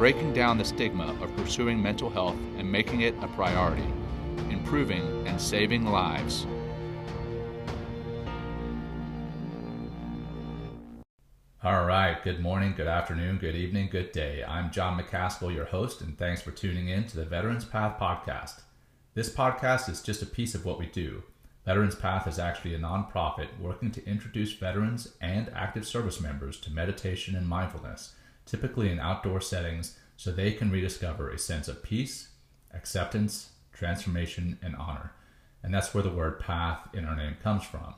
breaking down the stigma of pursuing mental health and making it a priority, improving and saving lives. All right, good morning, good afternoon, good evening, good day. I'm John McCaskill, your host, and thanks for tuning in to the Veterans Path podcast. This podcast is just a piece of what we do. Veterans Path is actually a nonprofit working to introduce veterans and active service members to meditation and mindfulness typically in outdoor settings, so they can rediscover a sense of peace, acceptance, transformation, and honor. And that's where the word path in our name comes from.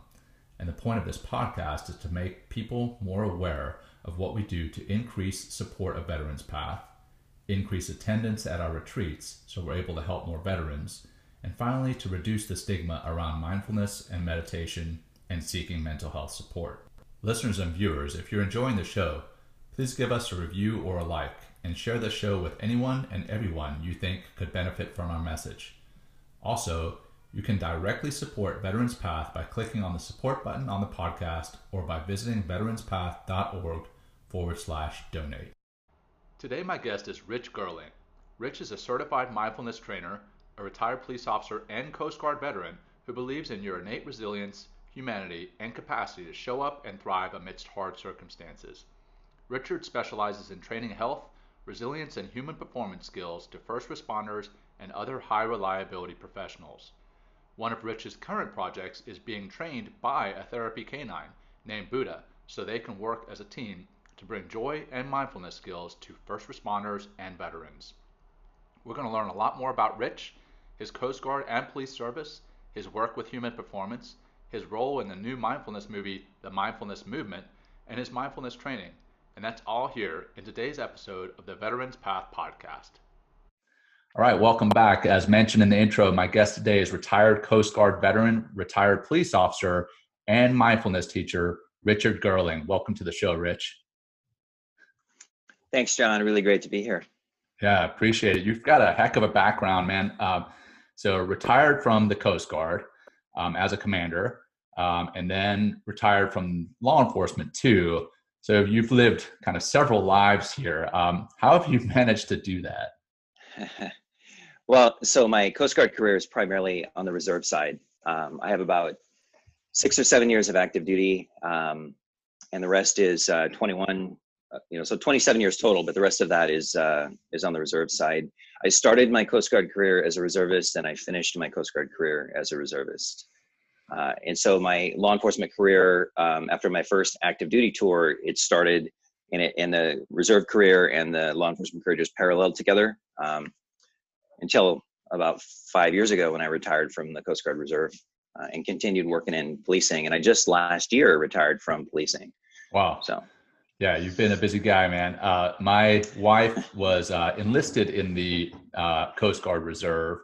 And the point of this podcast is to make people more aware of what we do to increase support of Veterans Path, increase attendance at our retreats so we're able to help more veterans, and finally to reduce the stigma around mindfulness and meditation and seeking mental health support. Listeners and viewers, if you're enjoying the show, Please give us a review or a like and share the show with anyone and everyone you think could benefit from our message. Also, you can directly support Veterans Path by clicking on the support button on the podcast or by visiting veteranspath.org forward slash donate. Today, my guest is Rich Goerling. Rich is a certified mindfulness trainer, a retired police officer, and Coast Guard veteran who believes in your innate resilience, humanity, and capacity to show up and thrive amidst hard circumstances. Richard specializes in training health, resilience, and human performance skills to first responders and other high reliability professionals. One of Rich's current projects is being trained by a therapy canine named Buddha so they can work as a team to bring joy and mindfulness skills to first responders and veterans. We're going to learn a lot more about Rich, his Coast Guard and police service, his work with human performance, his role in the new mindfulness movie, The Mindfulness Movement, and his mindfulness training. And that's all here in today's episode of the Veterans Path podcast. All right, welcome back. As mentioned in the intro, my guest today is retired Coast Guard veteran, retired police officer, and mindfulness teacher, Richard Goerling. Welcome to the show, Rich. Thanks, John. Really great to be here. Yeah, appreciate it. You've got a heck of a background, man. Uh, so, retired from the Coast Guard um, as a commander, um, and then retired from law enforcement too. So you've lived kind of several lives here. Um, how have you managed to do that? well, so my Coast Guard career is primarily on the reserve side. Um, I have about six or seven years of active duty, um, and the rest is uh, 21. Uh, you know, so 27 years total, but the rest of that is uh, is on the reserve side. I started my Coast Guard career as a reservist, and I finished my Coast Guard career as a reservist. Uh, and so my law enforcement career, um, after my first active duty tour, it started in it, and the reserve career and the law enforcement career just paralleled together um, until about five years ago when I retired from the Coast Guard Reserve uh, and continued working in policing. And I just last year retired from policing. Wow. So. Yeah, you've been a busy guy, man. Uh, my wife was uh, enlisted in the uh, Coast Guard Reserve,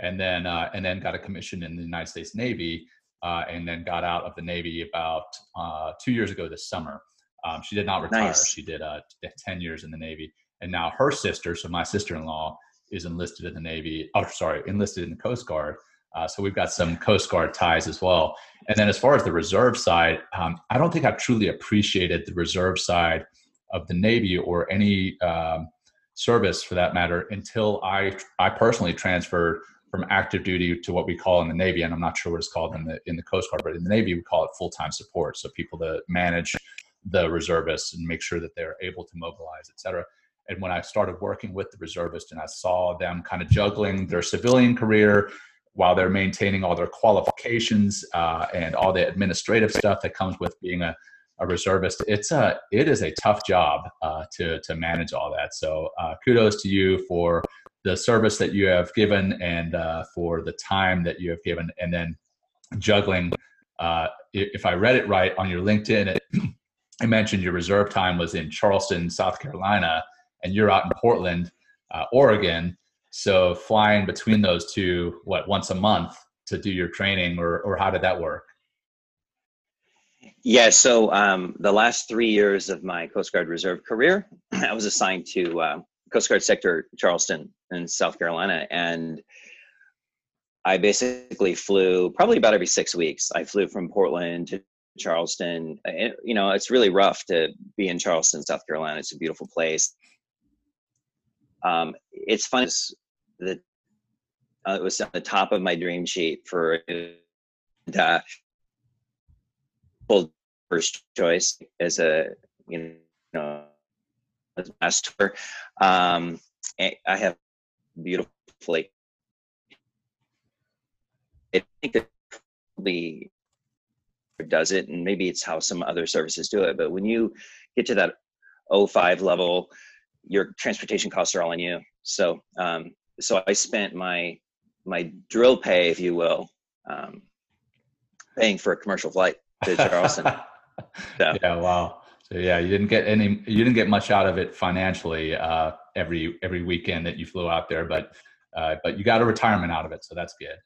and then uh, and then got a commission in the United States Navy uh, and then got out of the Navy about uh, two years ago this summer. Um, she did not retire. Nice. She did uh, 10 years in the Navy. And now her sister, so my sister in law, is enlisted in the Navy. Oh, sorry, enlisted in the Coast Guard. Uh, so we've got some Coast Guard ties as well. And then as far as the reserve side, um, I don't think I've truly appreciated the reserve side of the Navy or any um, service for that matter until I I personally transferred from active duty to what we call in the Navy, and I'm not sure what it's called in the in the Coast Guard, but in the Navy we call it full time support. So people that manage the reservists and make sure that they're able to mobilize, et cetera. And when I started working with the reservists and I saw them kind of juggling their civilian career while they're maintaining all their qualifications uh, and all the administrative stuff that comes with being a, a reservist, it's a it is a tough job uh, to to manage all that. So uh, kudos to you for the service that you have given and uh, for the time that you have given, and then juggling. Uh, if I read it right on your LinkedIn, it, it, mentioned your reserve time was in Charleston, South Carolina, and you're out in Portland, uh, Oregon. So flying between those two, what once a month to do your training, or or how did that work? Yeah, so um, the last three years of my Coast Guard Reserve career, I was assigned to uh, Coast Guard Sector Charleston in South Carolina, and I basically flew probably about every six weeks. I flew from Portland to Charleston. It, you know, it's really rough to be in Charleston, South Carolina. It's a beautiful place. Um, it's fun. that uh, it was on the top of my dream sheet for uh, first choice as a you know as master. Um, I have beautifully. I think that probably does it, and maybe it's how some other services do it. But when you get to that 05 level, your transportation costs are all on you. So, um, so I spent my my drill pay, if you will, um, paying for a commercial flight to Charleston. so. Yeah, wow. So yeah, you didn't get any, you didn't get much out of it financially uh, every every weekend that you flew out there, but uh, but you got a retirement out of it, so that's good.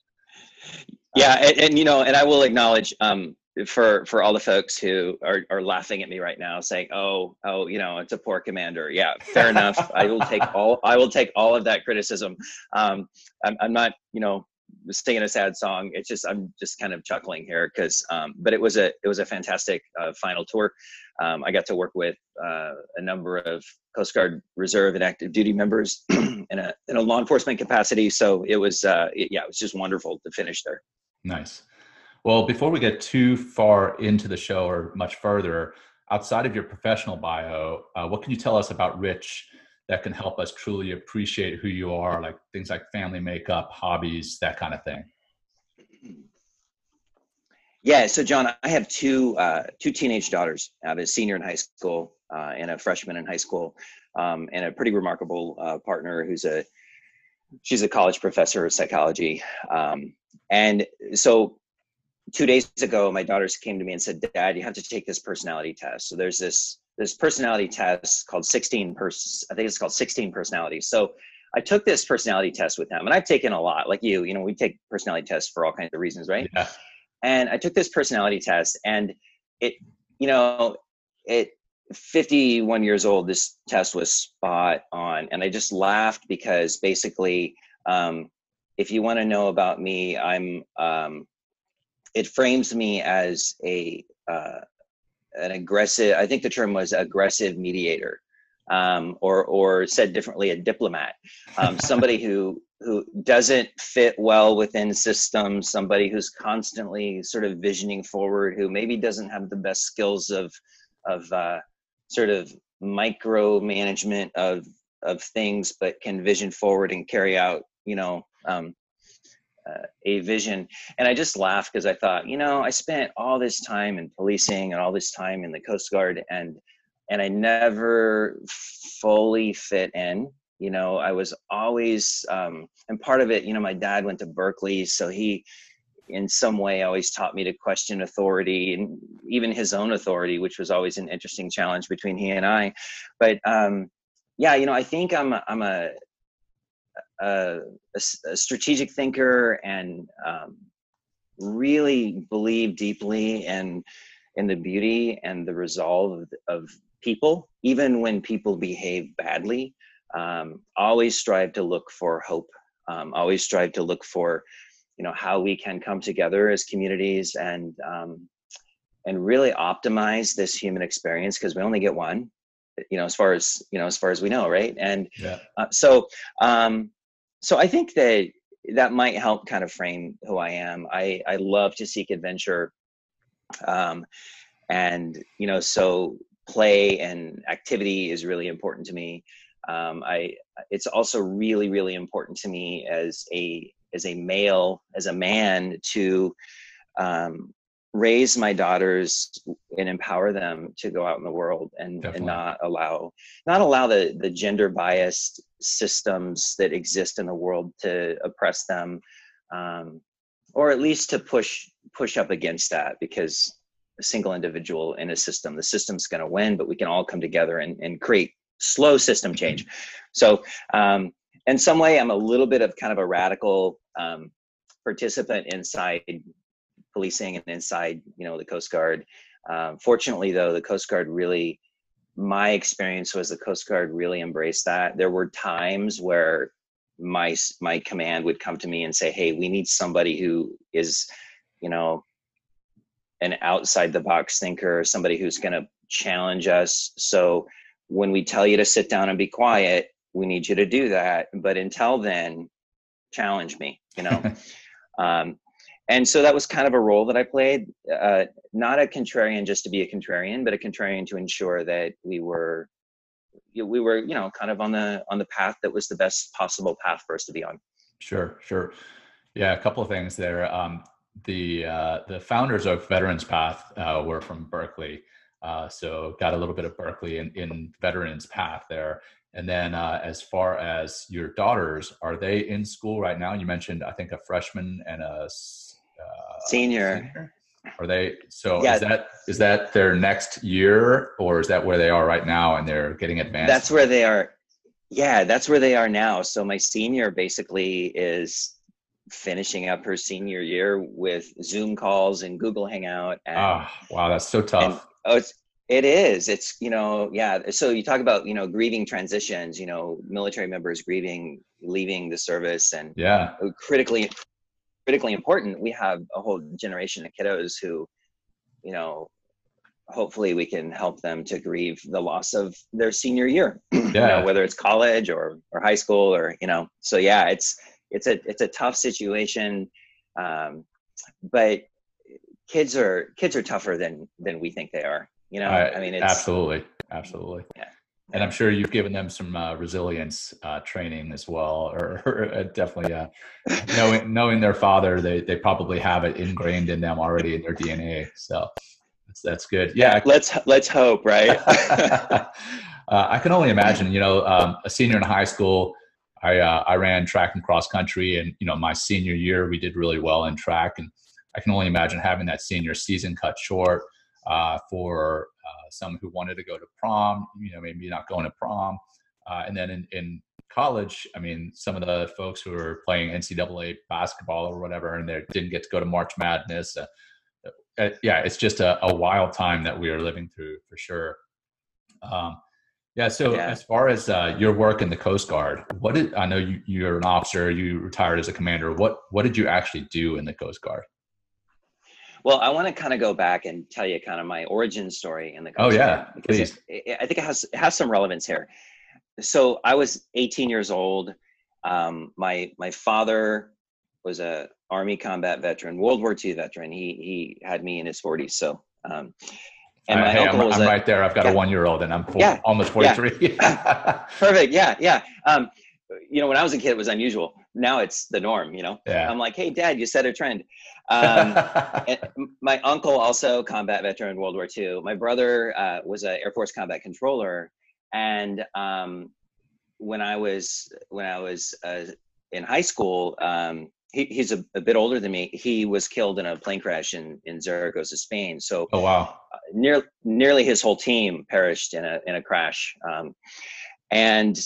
Yeah, and, and you know, and I will acknowledge um, for for all the folks who are, are laughing at me right now saying oh oh you know it's a poor commander. Yeah fair enough. I will take all i will take all of that criticism. Um i'm, I'm not you know singing a sad song. It's just i'm just kind of chuckling here because um but it was a it was a fantastic uh, final tour um, i got to work with uh, a number of coast guard reserve and active duty members in a in a law enforcement capacity. So it was uh it, yeah it was just wonderful to finish there. Nice. Well, before we get too far into the show or much further, outside of your professional bio, uh, what can you tell us about Rich that can help us truly appreciate who you are, like things like family makeup, hobbies, that kind of thing? Yeah, so John, I have two uh, two teenage daughters. I have a senior in high school uh, and a freshman in high school, um, and a pretty remarkable uh, partner who's a she's a college professor of psychology. Um, and so two days ago, my daughters came to me and said, "Dad, you have to take this personality test." So there's this this personality test called 16 pers. I think it's called 16 personalities. So I took this personality test with them, and I've taken a lot, like you. You know, we take personality tests for all kinds of reasons, right? Yeah. And I took this personality test, and it, you know, it 51 years old. This test was spot on, and I just laughed because basically, um, if you want to know about me, I'm um, it frames me as a uh, an aggressive. I think the term was aggressive mediator, um, or or said differently, a diplomat, um, somebody who who doesn't fit well within systems, somebody who's constantly sort of visioning forward, who maybe doesn't have the best skills of of uh, sort of micromanagement of of things, but can vision forward and carry out, you know, um, uh, a vision. And i just laughed because i thought you know i spent all this time in policing and all this time in the coast guard and and i never fully fit in you know i was always um, and part of it you know my dad went to berkeley so he in some way always taught me to question authority and even his own authority which was always an interesting challenge between he and i but um yeah you know i think i'm a, i'm a a, a, strategic thinker and um, really believe deeply in in the beauty and the resolve of people, even when people behave badly. Um, always strive to look for hope. Um, always strive to look for, you know, how we can come together as communities and um, and really optimize this human experience because we only get one you know as far as you know as far as we know right and yeah. uh, so um so I think that that might help kind of frame who I am. I I love to seek adventure, um, and you know, so play and activity is really important to me. Um, I it's also really really important to me as a as a male as a man to um, raise my daughters and empower them to go out in the world and, and not allow not allow the the gender biased systems that exist in the world to oppress them um, or at least to push push up against that because a single individual in a system the system's going to win but we can all come together and, and create slow system change so um, in some way, I'm a little bit of kind of a radical um, participant inside policing and inside, you know, the Coast Guard. Um, fortunately, though, the Coast Guard really, my experience was the Coast Guard really embraced that. There were times where my my command would come to me and say, "Hey, we need somebody who is, you know, an outside the box thinker, somebody who's going to challenge us." So when we tell you to sit down and be quiet, we need you to do that. But until then, challenge me. You know. um, and so that was kind of a role that I played, uh, not a contrarian just to be a contrarian, but a contrarian to ensure that we were, we were, you know, kind of on the on the path that was the best possible path for us to be on. Sure, sure. Yeah, a couple of things there. Um, the uh, the founders of Veterans Path uh, were from Berkeley, uh, so got a little bit of Berkeley in, in Veterans Path there. And then, uh, as far as your daughters, are they in school right now? You mentioned, I think, a freshman and a uh, senior. senior. Are they so? Yeah. Is that is that their next year, or is that where they are right now, and they're getting advanced? That's where they are. Yeah, that's where they are now. So my senior basically is finishing up her senior year with Zoom calls and Google Hangout. And, oh, wow, that's so tough. Oh, it's it is. It's you know, yeah. So you talk about you know grieving transitions. You know, military members grieving leaving the service, and yeah, critically critically important, we have a whole generation of kiddos who, you know, hopefully we can help them to grieve the loss of their senior year, yeah. you know, whether it's college or, or high school or, you know, so yeah, it's, it's a, it's a tough situation. Um, but kids are, kids are tougher than, than we think they are, you know, I, I mean, it's absolutely, absolutely. Yeah and I'm sure you've given them some uh, resilience uh, training as well, or, or uh, definitely uh, knowing knowing their father, they they probably have it ingrained in them already in their DNA. So that's that's good. Yeah, let's let's hope, right? Uh, I can only imagine. You know, um, a senior in high school, I uh, I ran track and cross country, and you know, my senior year we did really well in track, and I can only imagine having that senior season cut short for some who wanted to go to prom, you know, maybe not going to prom. Uh, and then in, in college, I mean, some of the folks who were playing NCAA basketball or whatever, and they didn't get to go to March Madness. Uh, uh, yeah, it's just a, a, wild time that we are living through for sure. Um, yeah. So yeah. as far as uh, your work in the Coast Guard, what did I know you, you're an officer, you retired as a commander. What what did you actually do in the Coast Guard? Well, I want to kind of go back and tell you kind of my origin story in the country. Oh yeah, please. It, I think it has it has some relevance here. So I was 18 years old. Um, my my father was a Army combat veteran, World War II veteran. He he had me in his 40s. So um, and my hey, uncle I'm, was I'm a, right there. I've got yeah, a one year old, and I'm four, yeah, almost 43. Yeah. Perfect. Yeah, yeah. Um, you know, when I was a kid, it was unusual. Now it's the norm. You know, yeah. I'm like, hey, Dad, you set a trend. Um, my uncle also combat veteran, World War II. My brother uh, was an Air Force combat controller, and um, when I was when I was uh, in high school, um, he, he's a, a, bit older than me. He was killed in a plane crash in in Zaragoza, Spain. So, oh wow, uh, near, nearly his whole team perished in a in a crash, um, and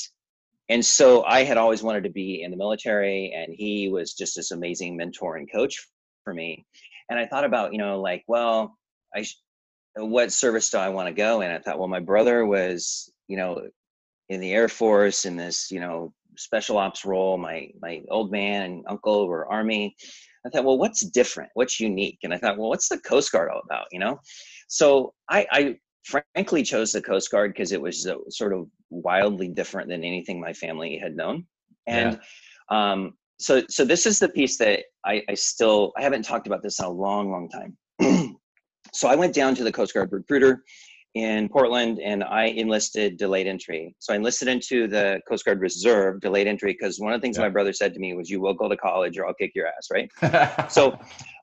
and so I had always wanted to be in the military, and he was just this amazing mentor and coach for me. And I thought about, you know, like, well, I, sh- what service do I want to go in? I thought, well, my brother was, you know, in the Air Force in this, you know, special ops role. My my old man and uncle were Army. I thought, well, what's different? What's unique? And I thought, well, what's the Coast Guard all about? You know, so I, I frankly chose the Coast Guard because it was sort of wildly different than anything my family had known. And yeah. um, so, so this is the piece that I, I still I haven't talked about this in a long, long time. so I went down to the Coast Guard recruiter in Portland and I enlisted delayed entry. So I enlisted into the Coast Guard Reserve delayed entry because one of the things yeah. my brother said to me was, "You will go to college, or I'll kick your ass." Right. so,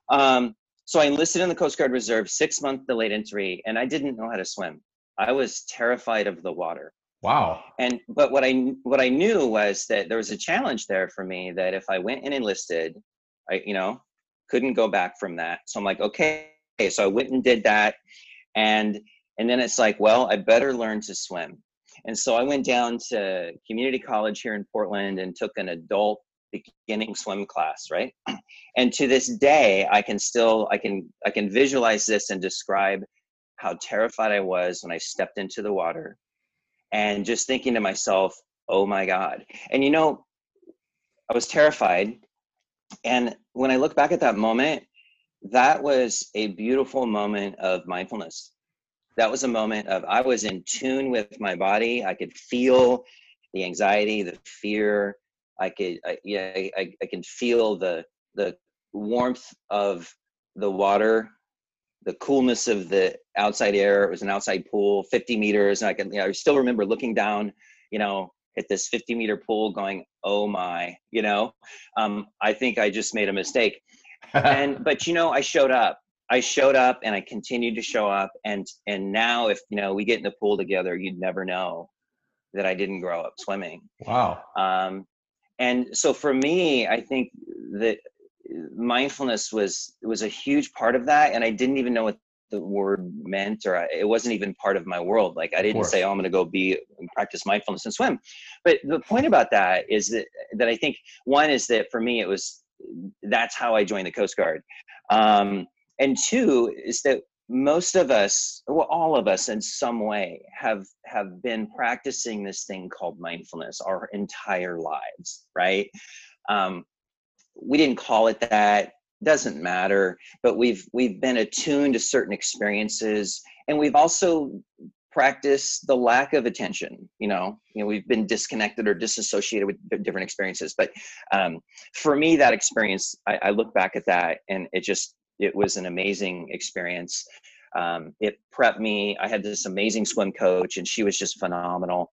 um, so I enlisted in the Coast Guard Reserve, six month delayed entry, and I didn't know how to swim. I was terrified of the water. Wow. And but what I what I knew was that there was a challenge there for me that if I went and enlisted, I you know couldn't go back from that. So I'm like, okay. So I went and did that, and and then it's like, well, I better learn to swim. And so I went down to community college here in Portland and took an adult beginning swim class, right? And to this day, I can still I can I can visualize this and describe how terrified I was when I stepped into the water and just thinking to myself, "Oh my god." And you know, I was terrified and when I look back at that moment, that was a beautiful moment of mindfulness. That was a moment of I was in tune with my body. I could feel the anxiety, the fear. I could, I, yeah, I, I can feel the the warmth of the water, the coolness of the outside air. It was an outside pool, 50 meters. And I can, you know, I still remember looking down, you know, at this 50 meter pool, going, "Oh my," you know. Um, I think I just made a mistake and but you know i showed up i showed up and i continued to show up and and now if you know we get in the pool together you'd never know that i didn't grow up swimming wow um and so for me i think that mindfulness was was a huge part of that and i didn't even know what the word meant or I, it wasn't even part of my world like i didn't say oh i'm going to go be practice mindfulness and swim but the point about that is that that i think one is that for me it was that's how I joined the Coast Guard. Um, and two is that most of us, well, all of us in some way have have been practicing this thing called mindfulness our entire lives, right? Um, we didn't call it that doesn't matter but we've we've been attuned to certain experiences and we've also practice the lack of attention you know? You know we've been disconnected or disassociated with different experiences but um, for me that experience I, I, look back at that and it just it was an amazing experience. Um, it prepped me. I had this amazing swim coach and she was just phenomenal.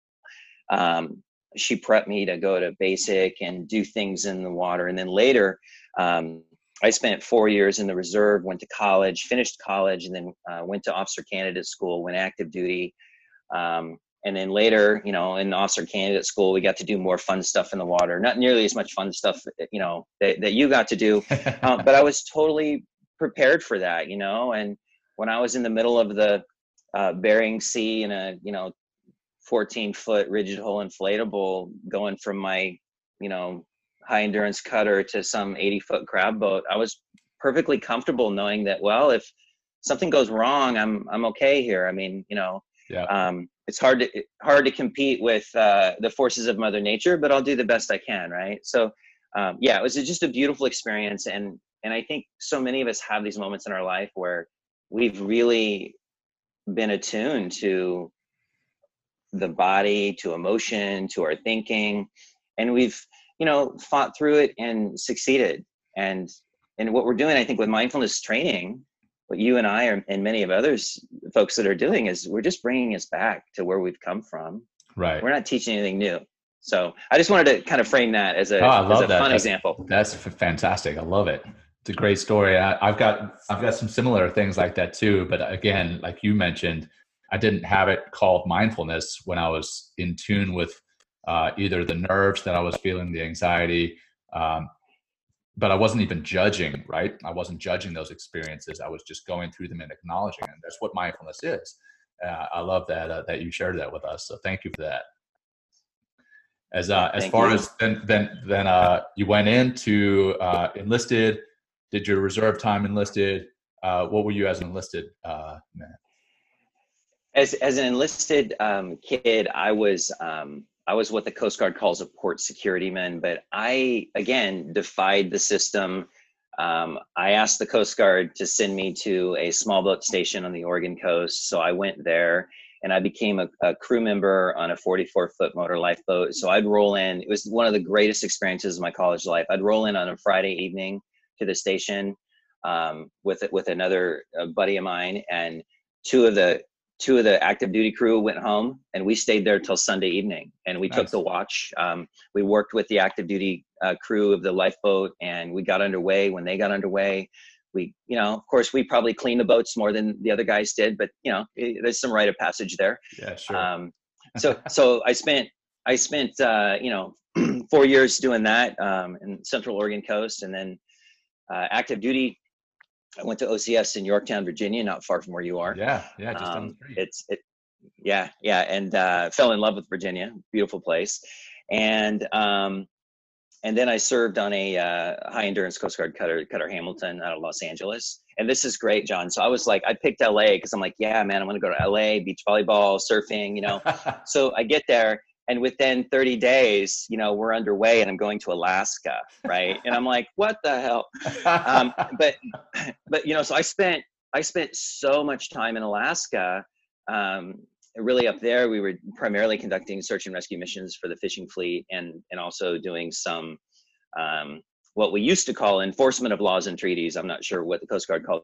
Um, she prepped me to go to basic and do things in the water and then later um, I spent four years in the reserve, went to college, finished college, and then uh, went to officer candidate school, went active duty. Um, and then later, you know, in officer candidate school, we got to do more fun stuff in the water. Not nearly as much fun stuff, you know, that, that you got to do. um, but I was totally prepared for that, you know. And when I was in the middle of the uh, Bering Sea in a, you know, 14 foot rigid hull inflatable, going from my, you know, high endurance cutter to some 80 foot crab boat, I was perfectly comfortable knowing that, well, if something goes wrong, I'm, I'm okay here. I mean, you know, yeah. um, it's hard to, hard to compete with uh, the forces of mother nature, but I'll do the best I can. Right. So, um, yeah, it was just a beautiful experience. And, and I think so many of us have these moments in our life where we've really been attuned to the body, to emotion, to our thinking, and we've you know fought through it and succeeded. And and what we're doing i think with mindfulness training what you and i are, and many of others folks that are doing is we're just bringing us back to where we've come from. Right. We're not teaching anything new. So i just wanted to kind of frame that as a, oh, as a that. fun that's, example. that's fantastic. I love it. It's a great story. I, i've got i've got some similar things like that too. But again like you mentioned i didn't have it called mindfulness when i was in tune with uh, either the nerves that I was feeling, the anxiety, um, but I wasn't even judging, right? I wasn't judging those experiences. I was just going through them and acknowledging them. That's what mindfulness is. Uh, I love that uh, that you shared that with us. So thank you for that. As uh, as far you. as then then then uh, you went into uh, enlisted, did your reserve time enlisted. Uh, what were you as an enlisted uh, man? As as an enlisted um, kid, I was um, I was what the Coast Guard calls a port security man, but I again defied the system. Um, I asked the Coast Guard to send me to a small boat station on the Oregon coast, so I went there and I became a, a crew member on a 44 foot motor lifeboat. So I'd roll in. It was one of the greatest experiences of my college life. I'd roll in on a Friday evening to the station um, with with another buddy of mine, and two of the two of the active duty crew went home and we stayed there till sunday evening and we nice. took the watch. Um, we worked with the active duty uh, crew of the lifeboat and we got underway. When they got underway we you know of course we probably cleaned the boats more than the other guys did but you know it, there's some rite of passage there. Yeah sure. Um, so so i spent i spent uh, you know four years doing that um, in central oregon coast and then uh, active duty I went to OCS in Yorktown, Virginia, not far from where you are. Yeah, yeah, just um, It's it, yeah, yeah, and uh, fell in love with Virginia. Beautiful place, and um, and then I served on a uh, high endurance Coast Guard cutter, Cutter Hamilton, out of Los Angeles. And this is great, John. So I was like, I picked LA because I'm like, yeah, man, I'm gonna go to LA, beach volleyball, surfing, you know. so I get there, and within 30 days, you know, we're underway, and I'm going to Alaska, right? and I'm like, what the hell? Um, but but you know, so I spent I spent so much time in Alaska. Um, really up there, we were primarily conducting search and rescue missions for the fishing fleet and, and also doing some, um, what we used to call enforcement of laws and treaties. I'm not sure what the Coast Guard calls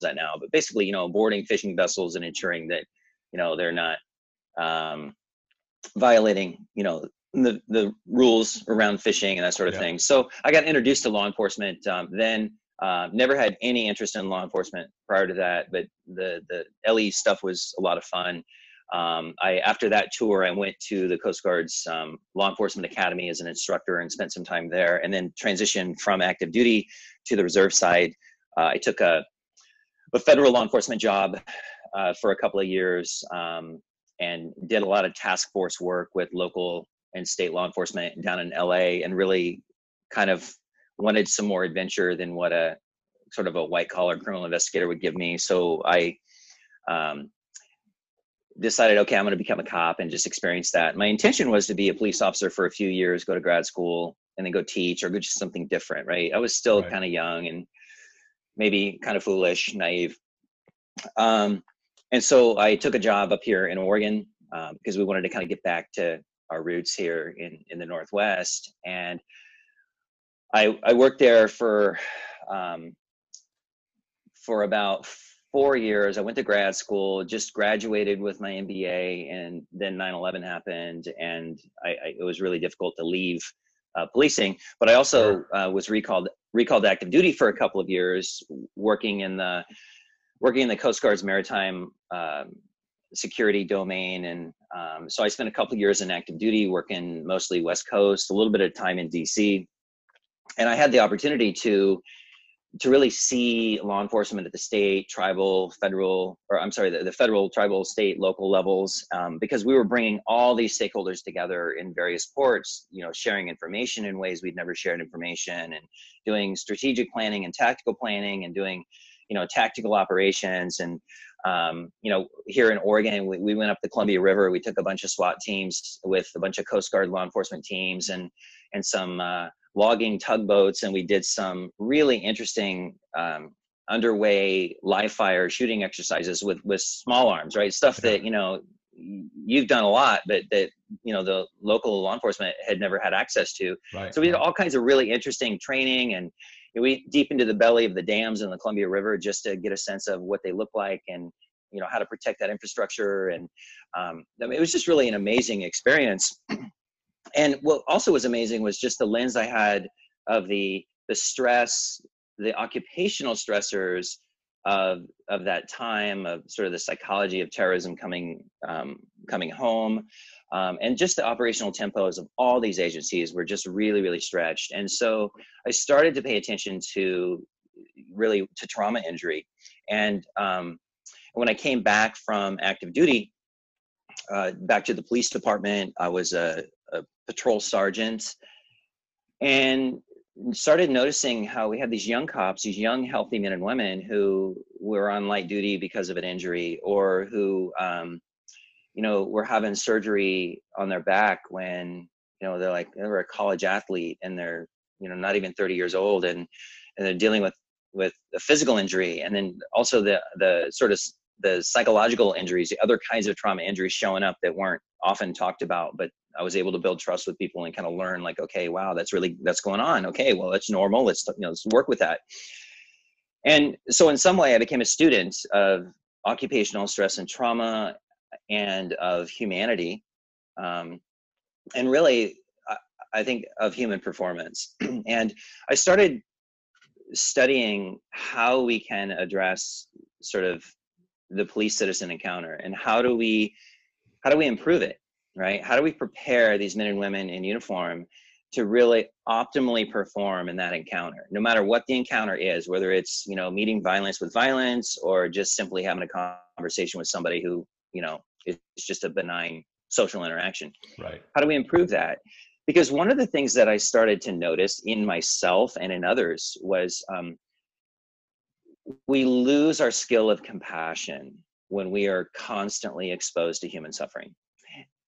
that now, but basically, you know, boarding fishing vessels and ensuring that, you know, they're not um, violating, you know, the, the rules around fishing and that sort of yeah. thing. So I got introduced to law enforcement um, then. Uh, never had any interest in law enforcement prior to that, but the the LE stuff was a lot of fun. Um, I after that tour, I went to the Coast Guard's um, Law Enforcement Academy as an instructor and spent some time there, and then transitioned from active duty to the reserve side. Uh, I took a a federal law enforcement job uh, for a couple of years um, and did a lot of task force work with local and state law enforcement down in LA, and really kind of wanted some more adventure than what a sort of a white collar criminal investigator would give me. So I um, decided, okay, I'm going to become a cop and just experience that. My intention was to be a police officer for a few years, go to grad school, and then go teach or go just something different, right? I was still right. kind of young and maybe kind of foolish, naive. Um, and so I took a job up here in Oregon um, because we wanted to kind of get back to our roots here in, in the Northwest. And I, I worked there for um, for about four years. I went to grad school, just graduated with my MBA, and then 9/11 happened, and I, I, it was really difficult to leave uh, policing. But I also uh, was recalled recalled active duty for a couple of years, working in the working in the Coast Guard's maritime um, security domain, and um, so I spent a couple years in active duty, working mostly West Coast, a little bit of time in DC, and I had the opportunity to to really see law enforcement at the state, tribal, federal, or I'm sorry, the, the federal, tribal, state, local levels, um, because we were bringing all these stakeholders together in various ports, you know, sharing information in ways we'd never shared information and doing strategic planning and tactical planning and doing, you know, tactical operations. And, um, you know, here in Oregon, we, we went up the Columbia River. We took a bunch of SWAT teams with a bunch of Coast Guard law enforcement teams and, and some, uh, logging tugboats and we did some really interesting um, underway live fire shooting exercises with with small arms right stuff that you know you've done a lot but that you know the local law enforcement had never had access to right. so we did all kinds of really interesting training and we deep into the belly of the dams in the columbia river just to get a sense of what they look like and you know how to protect that infrastructure. And um, I mean, it was just really an amazing experience. And what also was amazing was just the lens I had of the the stress, the occupational stressors of of that time, of sort of the psychology of terrorism coming um, coming home, um, and just the operational tempos of all these agencies were just really really stretched. And so I started to pay attention to really to trauma injury, and um, when I came back from active duty, uh, back to the police department. I was a, a patrol sergeant and started noticing how we had these young cops, these young, healthy men and women who were on light duty because of an injury or who, um, you know, were having surgery on their back when, you know, they're like, they're a college athlete and they're, you know, not even 30 years old and, and they're dealing with, with a physical injury. And then also the, the sort of the psychological injuries, the other kinds of trauma injuries showing up that weren't often talked about, but I was able to build trust with people and kind of learn like, okay, wow, that's really that's going on. Okay, well, that's normal. Let's you know let's work with that. And so, in some way, I became a student of occupational stress and trauma and of humanity, um, and really, I, I think of human performance. and I started studying how we can address sort of the police citizen encounter and how do we how do we improve it right how do we prepare these men and women in uniform to really optimally perform in that encounter no matter what the encounter is whether it's you know meeting violence with violence or just simply having a conversation with somebody who you know it's just a benign social interaction. Right. How do we improve that? Because one of the things that I started to notice in myself and in others was um, we lose our skill of compassion when we are constantly exposed to human suffering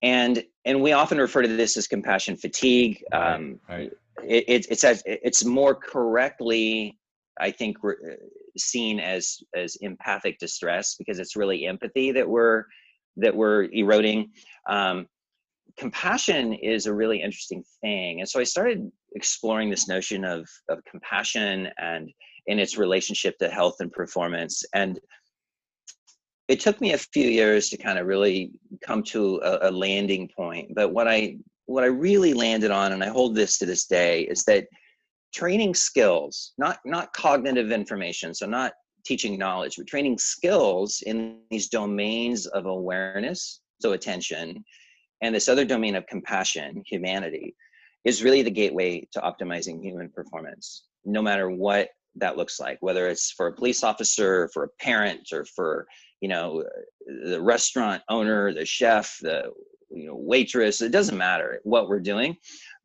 and and we often refer to this as compassion fatigue um, right. It, it, it's as it's more correctly i think seen as as empathic distress because it's really empathy that we're that we're eroding. Um, compassion is a really interesting thing. And so i started exploring this notion of of compassion and in its relationship to health and performance. And it took me a few years to kind of really come to a, a, landing point. But what i what i really landed on and i hold this to this day is that training skills not not cognitive information so not teaching knowledge but training skills in these domains of awareness so attention and this other domain of compassion humanity is really the gateway to optimizing human performance no matter what that looks like whether it's for a police officer for a parent or for you know the restaurant owner the chef the you know waitress it doesn't matter what we're doing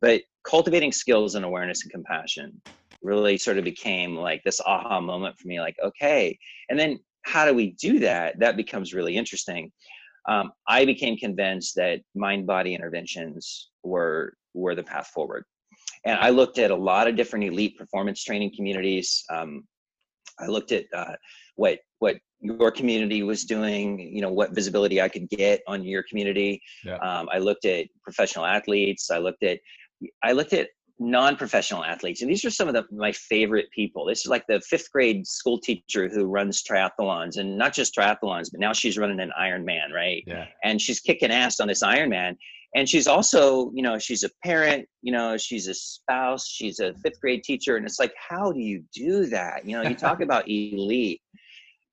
but cultivating skills and awareness and compassion really sort of became like this aha moment for me like okay. And then how do we do that? That becomes really interesting. Um, i became convinced that mind body interventions were were the path forward. And i looked at a lot of different elite performance training communities. Um, i looked at uh, what what your community was doing you know what visibility i could get on your community. Yeah. um, i looked at professional athletes. I looked at i looked at non-professional athletes and these are some of the, my favorite people. This is like the fifth grade school teacher who runs triathlons and not just triathlons but now she's running an ironman right? Yeah. and she's kicking ass on this ironman. And she's also you know she's a parent you know she's a spouse she's a fifth grade teacher and it's like how do you do that? You know you talk about elite.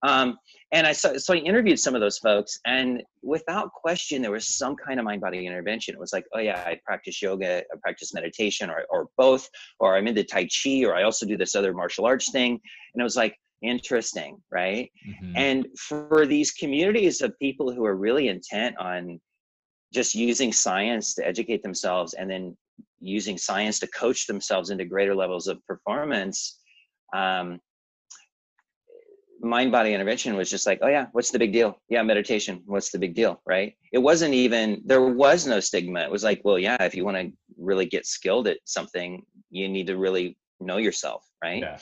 Um, and I saw, so I interviewed some of those folks, and without question, there was some kind of mind body intervention. It was like, oh yeah, I practice yoga, I practice meditation, or or both, or I'm into Tai Chi, or I also do this other martial arts thing. And it was like interesting, right? Mm-hmm. And for these communities of people who are really intent on just using science to educate themselves, and then using science to coach themselves into greater levels of performance. Um, mind body intervention was just like oh yeah what's the big deal? Yeah meditation what's the big deal right? It wasn't even there was no stigma. It was like well yeah if you want to really get skilled at something you need to really know yourself right? Yeah.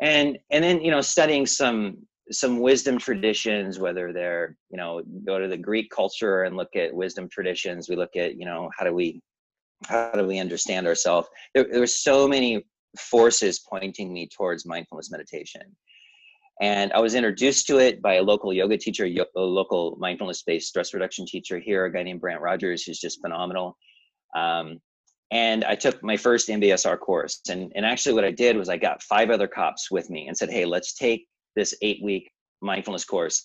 and and then you know studying some some wisdom traditions whether they're you know go to the greek culture and look at wisdom traditions. We look at you know how do we how do we understand ourselves there, there were so many forces pointing me towards mindfulness meditation and I was introduced to it by a local yoga teacher, a local mindfulness based stress reduction teacher here, a guy named Brant Rogers, who's just phenomenal. Um, and I took my first MBSR course. And, and actually, what I did was I got five other cops with me and said, hey, let's take this eight week mindfulness course.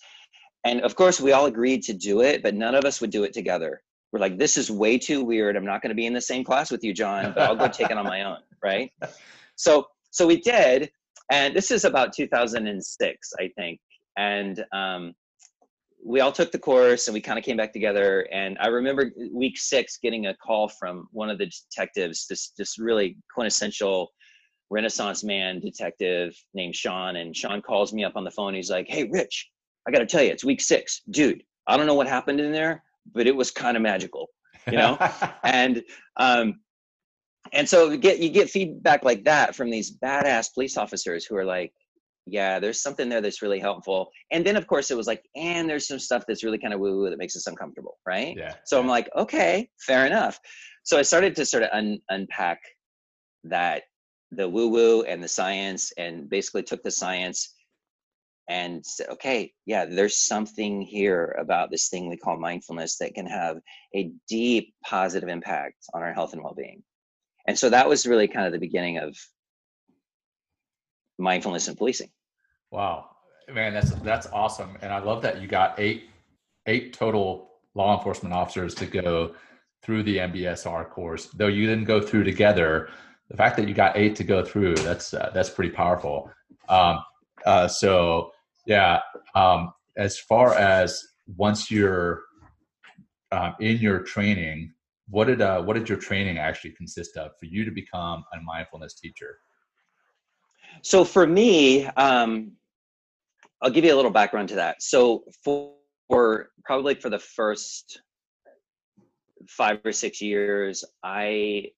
And of course, we all agreed to do it, but none of us would do it together. We're like, this is way too weird. I'm not going to be in the same class with you, John, but I'll go take it on my own. Right. So, so we did and this is about 2006 i think. And um, we all took the course and we kind of came back together. And i remember week six getting a call from one of the detectives this this really quintessential renaissance man detective named sean. And sean calls me up on the phone. He's like hey rich i gotta tell you it's week six. Dude i don't know what happened in there but it was kind of magical you know? And um, and so you get you get feedback like that from these badass police officers who are like yeah there's something there that's really helpful. And then of course it was like and there's some stuff that's really kind of woo woo that makes us uncomfortable right? Yeah so yeah. i'm like okay fair enough. So i started to sort of un- unpack that the woo woo and the science and basically took the science and said okay yeah there's something here about this thing we call mindfulness that can have a deep positive impact on our health and well-being and so that was really kind of the beginning of mindfulness and policing. Wow. Man that's that's awesome. And i love that you got eight eight total law enforcement officers to go through the mbsr course though you didn't go through together. The fact that you got eight to go through that's uh, that's pretty powerful. Um, uh, so yeah um, as far as once you're um, in your training, what did uh, what did your training actually consist of for you to become a mindfulness teacher? So for me, um, I'll give you a little background to that. So for, for probably for the first five or six years, I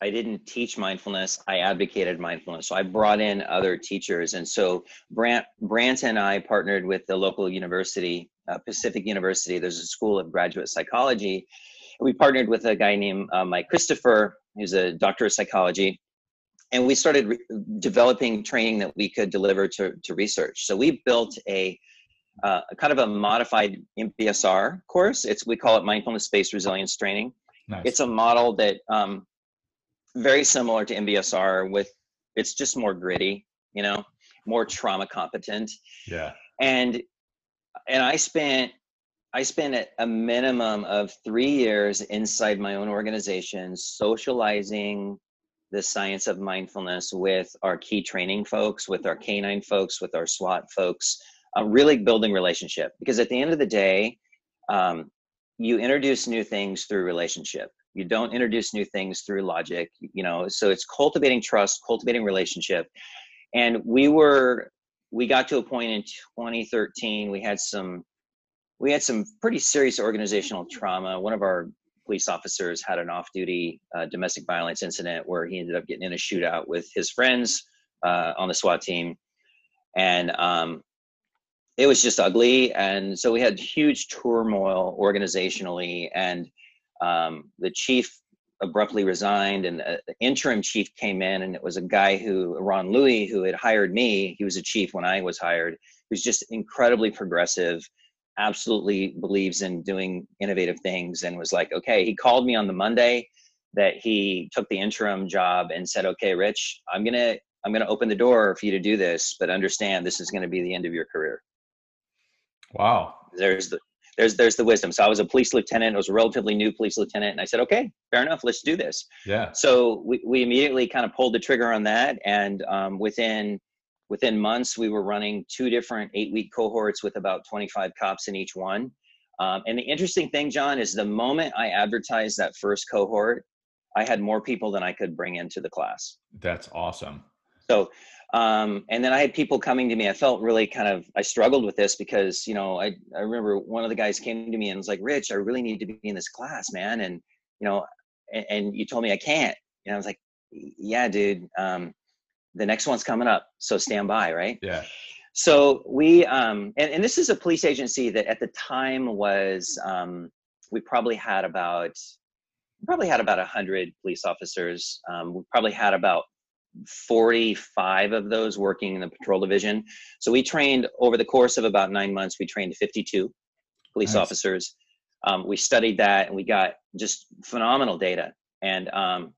I didn't teach mindfulness. I advocated mindfulness. So I brought in other teachers. And so Brant, Brant and I partnered with the local university, uh, Pacific University. There's a school of graduate psychology. We partnered with a guy named uh, Mike Christopher, who's a doctor of psychology. And we started re- developing training that we could deliver to, to research. So we built a, uh, a kind of a modified MBSR course. It's we call it mindfulness based resilience training. Nice. It's a model that um, very similar to MBSR with it's just more gritty, you know, more trauma competent. Yeah. And and I spent I spent a minimum of three years inside my own organization socializing the science of mindfulness with our key training folks, with our canine folks, with our SWAT folks, uh, really building relationship. Because at the end of the day, um, you introduce new things through relationship you don't introduce new things through logic you know so it's cultivating trust cultivating relationship and we were we got to a point in 2013 we had some we had some pretty serious organizational trauma. One of our police officers had an off-duty uh, domestic violence incident where he ended up getting in a shootout with his friends uh, on the SWAT team, and um, it was just ugly. And so we had huge turmoil organizationally, and um, the chief abruptly resigned and the interim chief came in and it was a guy who ron louie who had hired me. He was a chief when i was hired. Who's just incredibly progressive absolutely believes in doing innovative things and was like okay he called me on the monday that he took the interim job and said okay rich i'm gonna i'm gonna open the door for you to do this but understand this is gonna be the end of your career wow there's the there's there's the wisdom. So I was a police lieutenant. I was a relatively new police lieutenant, and I said, okay, fair enough, let's do this. Yeah. So we we immediately kind of pulled the trigger on that, and um, within within months we were running two different eight week cohorts with about 25 cops in each one. Um, and the interesting thing, John, is the moment I advertised that first cohort, I had more people than I could bring into the class. That's awesome. So um, and then I had people coming to me. I felt really kind of I struggled with this because you know I I remember one of the guys came to me and was like, "Rich, I really need to be in this class, man." And you know, and, and you told me I can't. And I was like, "Yeah, dude. Um, the next one's coming up, so stand by, right?" Yeah. So we um, and, and this is a police agency that at the time was um, we probably had about probably had about a hundred police officers. Um, we probably had about 45 of those working in the patrol division. So we trained over the course of about nine months, we trained 52 police nice. officers. Um, we studied that and we got just phenomenal data. And um,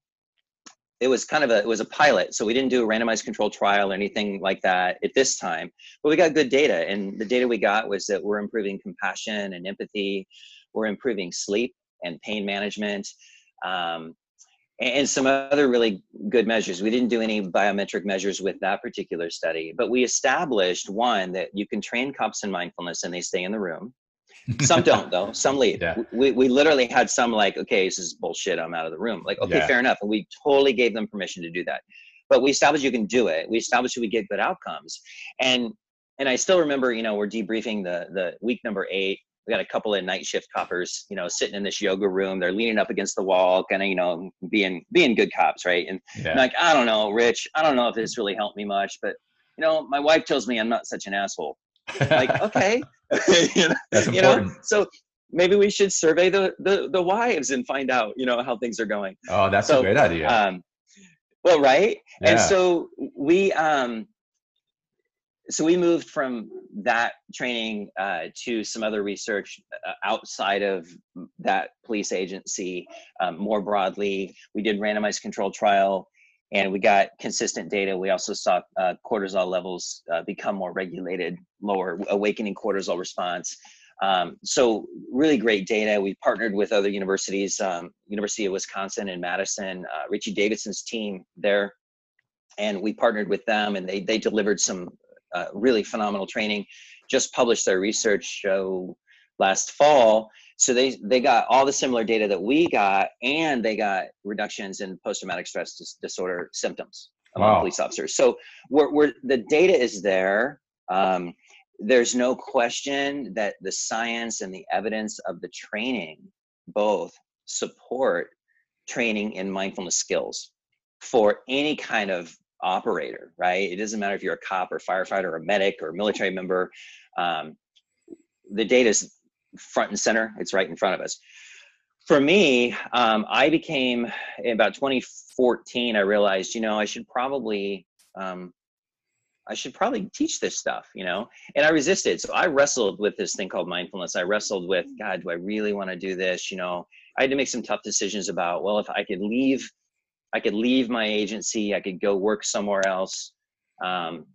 it was kind of a it was a pilot, so we didn't do a randomized control trial or anything like that at this time. But we got good data, and the data we got was that we're improving compassion and empathy, we're improving sleep and pain management. Um, and some other really good measures. We didn't do any biometric measures with that particular study, but we established one that you can train cops in mindfulness and they stay in the room. Some don't though. Some leave. Yeah. We, we literally had some like, okay, this is bullshit. I'm out of the room. Like, okay, yeah. fair enough. And we totally gave them permission to do that. But we established you can do it. We established we get good outcomes. And and I still remember, you know, we're debriefing the the week number eight we got a couple of night shift coppers, you know, sitting in this yoga room. They're leaning up against the wall, kind of, you know, being being good cops, right? And yeah. like, I don't know, Rich, I don't know if this really helped me much, but you know, my wife tells me I'm not such an asshole. Like, okay, you know, That's important. you know, so maybe we should survey the, the the wives and find out, you know, how things are going. Oh, that's so, a great idea. Um, well, right, yeah. and so we um so we moved from that training uh, to some other research uh, outside of that police agency um, more broadly we did randomized control trial and we got consistent data. We also saw uh, cortisol levels uh, become more regulated lower awakening cortisol response. Um, so really great data. We partnered with other universities um, university of wisconsin in madison uh, richie davidson's team there. And we partnered with them and they, they delivered some uh, really phenomenal training, just published their research show last fall so they they got all the similar data that we got and they got reductions in post-traumatic stress dis- disorder symptoms among wow. police officers. So we're, we're the data is there. Um, there's no question that the science and the evidence of the training both support training in mindfulness skills for any kind of operator right? It doesn't matter if you're a cop or firefighter or a medic or a military member. Um, the data is front and center. It's right in front of us. For me, um, I became in about 2014. I realized, you know, I should probably, um, I should probably teach this stuff, you know. And I resisted. So I wrestled with this thing called mindfulness. I wrestled with, God, do I really want to do this? You know, I had to make some tough decisions about, well, if I could leave, I could leave my agency. I could go work somewhere else. Um,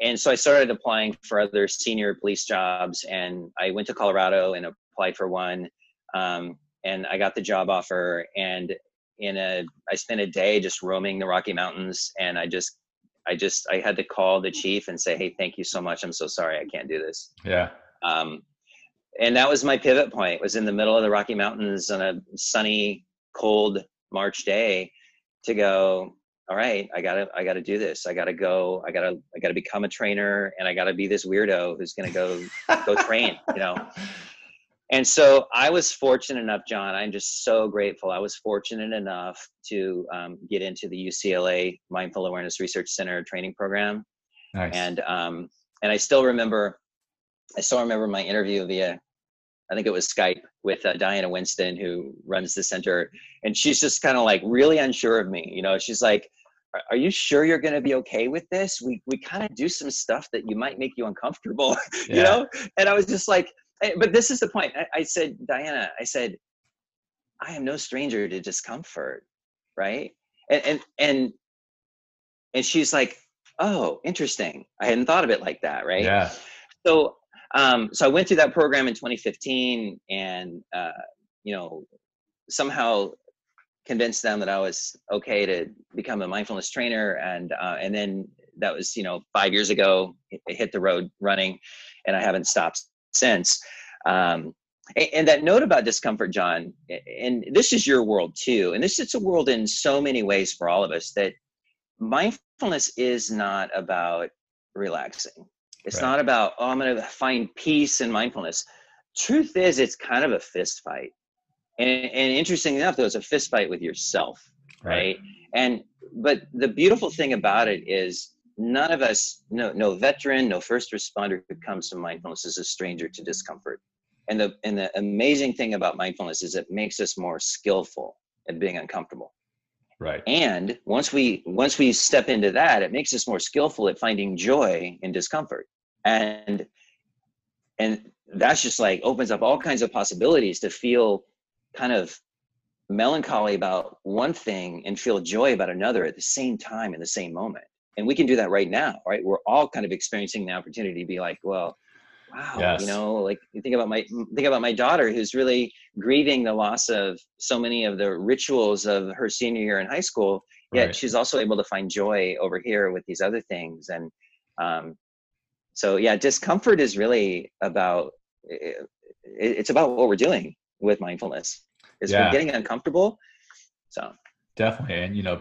and so I started applying for other senior police jobs, and I went to Colorado and applied for one, um, and I got the job offer. And in a, I spent a day just roaming the Rocky Mountains, and I just, I just, I had to call the chief and say, "Hey, thank you so much. I'm so sorry, I can't do this." Yeah. Um, and that was my pivot point. It was in the middle of the Rocky Mountains on a sunny, cold March day to go all right, I gotta, I gotta do this. I gotta go. I gotta, I gotta become a trainer, and I gotta be this weirdo who's gonna go, go train. You know. And so I was fortunate enough, John. I'm just so grateful. I was fortunate enough to um, get into the UCLA Mindful Awareness Research Center training program. Nice. And um, and I still remember, I still remember my interview via I think it was Skype with uh, Diana Winston, who runs the center, and she's just kind of like really unsure of me. You know, she's like, "Are you sure you're going to be okay with this? We we kind of do some stuff that you might make you uncomfortable, yeah. you know." And I was just like, eh, "But this is the point." I, I said, Diana, I said, "I am no stranger to discomfort, right?" And and and and she's like, "Oh, interesting. I hadn't thought of it like that, right?" Yeah. So um, so I went through that program in 2015, and uh, you know, somehow convinced them that I was okay to become a mindfulness trainer, and uh, and then that was you know five years ago. It hit the road running, and I haven't stopped since. Um, and, and that note about discomfort, John, and this is your world too, and this is a world in so many ways for all of us that mindfulness is not about relaxing it's right. not about, oh, I'm going to find peace and mindfulness. Truth is, it's kind of a fist fight. And, and interesting enough, though, it's a fist fight with yourself, right. right? And, but the beautiful thing about it is none of us, no, no veteran, no first responder who comes to mindfulness is a stranger to discomfort. And the, and the amazing thing about mindfulness is it makes us more skillful at being uncomfortable right and once we once we step into that it makes us more skillful at finding joy in discomfort and and that's just like opens up all kinds of possibilities to feel kind of melancholy about one thing and feel joy about another at the same time in the same moment and we can do that right now right we're all kind of experiencing the opportunity to be like well wow yes. you know like you think about my think about my daughter who's really grieving the loss of so many of the rituals of her senior year in high school yet right. she's also able to find joy over here with these other things and um, so yeah discomfort is really about it's about what we're doing with mindfulness is yeah. getting uncomfortable so definitely and you know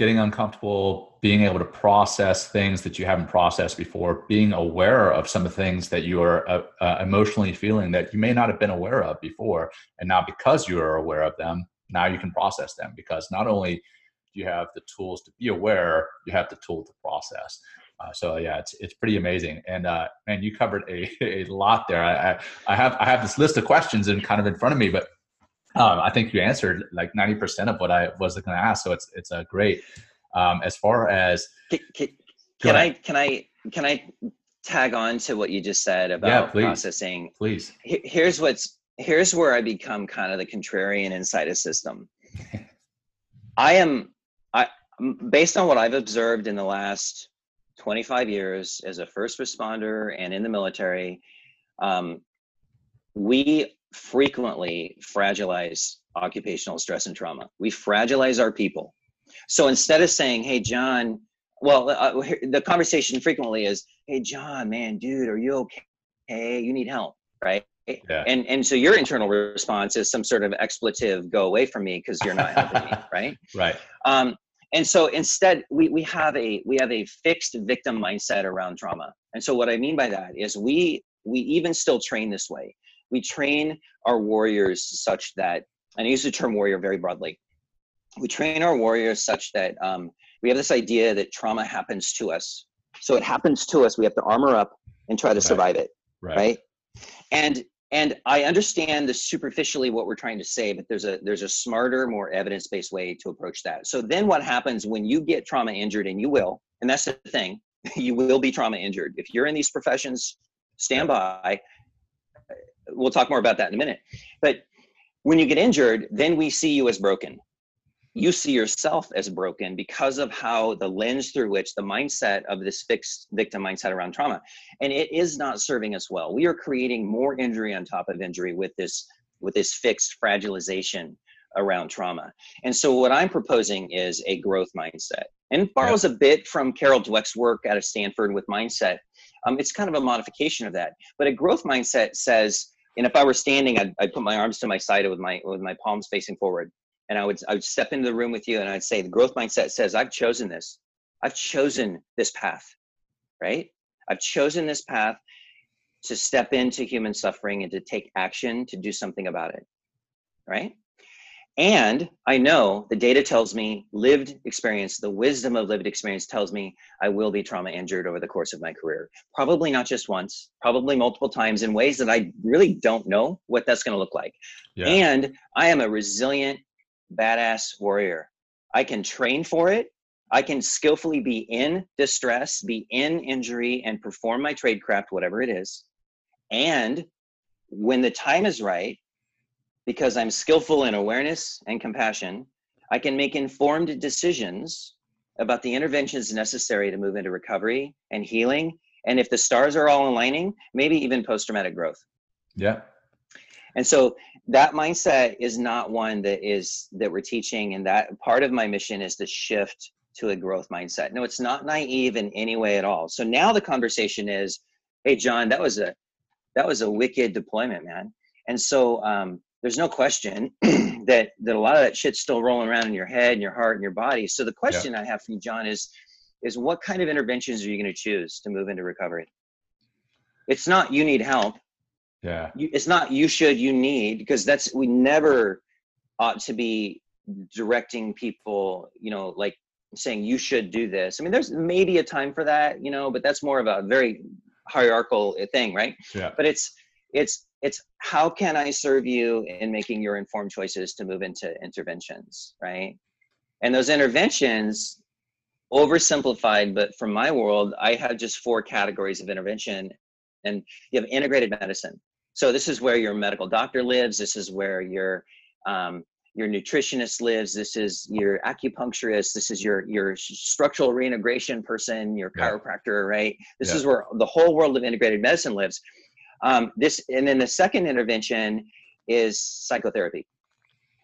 getting uncomfortable, being able to process things that you haven't processed before, being aware of some of the things that you are uh, uh, emotionally feeling that you may not have been aware of before. And now, because you are aware of them, now you can process them because not only do you have the tools to be aware, you have the tool to process. Uh, so yeah, it's it's pretty amazing. And uh, man, you covered a, a lot there. I, I, I have I have this list of questions and kind of in front of me, but um, I think you answered like 90% of what I was going to ask. So it's, it's a great, um, as far as, can, can, can I, can I, can I tag on to what you just said about yeah, please. processing? Please. Here's what's, here's where I become kind of the contrarian inside a system. I am, I, based on what I've observed in the last 25 years as a first responder and in the military, um, we frequently fragilize occupational stress and trauma. We fragilize our people. So instead of saying, "Hey, John," well, uh, the conversation frequently is, "Hey, John, man, dude, are you okay? Hey, You need help, right?" yeah. and and so your internal response is some sort of expletive go away from me because you're not helping me right right um, and so instead we, we have a we have a fixed victim mindset around trauma and so what i mean by that is we we even still train this way we train our warriors such that and i use the term warrior very broadly. We train our warriors such that um, we have this idea that trauma happens to us. So it happens to us we have to armor up and try to right. survive it right. right? And and i understand the superficially what we're trying to say but there's a there's a smarter more evidence-based way to approach that. So then what happens when you get trauma injured and you will and that's the thing you will be trauma injured. If you're in these professions stand by we'll talk more about that in a minute. But when you get injured then we see you as broken. You see yourself as broken because of how the lens through which the mindset of this fixed victim mindset around trauma and it is not serving us well. We are creating more injury on top of injury with this with this fixed fragilization around trauma. And so what i'm proposing is a growth mindset. And borrows a bit from carol dweck's work out of stanford with mindset. Um, it's kind of a modification of that. But a growth mindset says and if i were standing I'd, I'd put my arms to my side with my with my palms facing forward and I would I would step into the room with you and I'd say the growth mindset says I've chosen this. I've chosen this path. Right? I've chosen this path to step into human suffering and to take action to do something about it. Right? And I know the data tells me lived experience, the wisdom of lived experience tells me I will be trauma injured over the course of my career. Probably not just once, probably multiple times in ways that I really don't know what that's going to look like. Yeah. And I am a resilient badass warrior. I can train for it. I can skillfully be in distress, be in injury, and perform my trade craft, whatever it is. And when the time is right, because I'm skillful in awareness and compassion, I can make informed decisions about the interventions necessary to move into recovery and healing. And if the stars are all aligning, maybe even post traumatic growth. Yeah. And so that mindset is not one that is that we're teaching and that part of my mission is to shift to a growth mindset no it's not naive in any way at all so now the conversation is hey john that was a that was a wicked deployment man and so um, there's no question that that a lot of that shit's still rolling around in your head and your heart and your body. So the question yeah. i have for you john is is what kind of interventions are you going to choose to move into recovery? It's not you need help. Yeah. You, it's not you should you need because that's we never ought to be directing people you know like saying you should do this. I mean there's maybe a time for that you know but that's more of a very hierarchical thing right? Yeah. But it's it's it's how can i serve you in making your informed choices to move into interventions right and those interventions oversimplified but from my world i have just four categories of intervention and you have integrated medicine so this is where your medical doctor lives. This is where your um, your nutritionist lives. This is your acupuncturist. This is your your structural reintegration person, your chiropractor, right? This yeah. is where the whole world of integrated medicine lives. Um, this and then the second intervention is psychotherapy.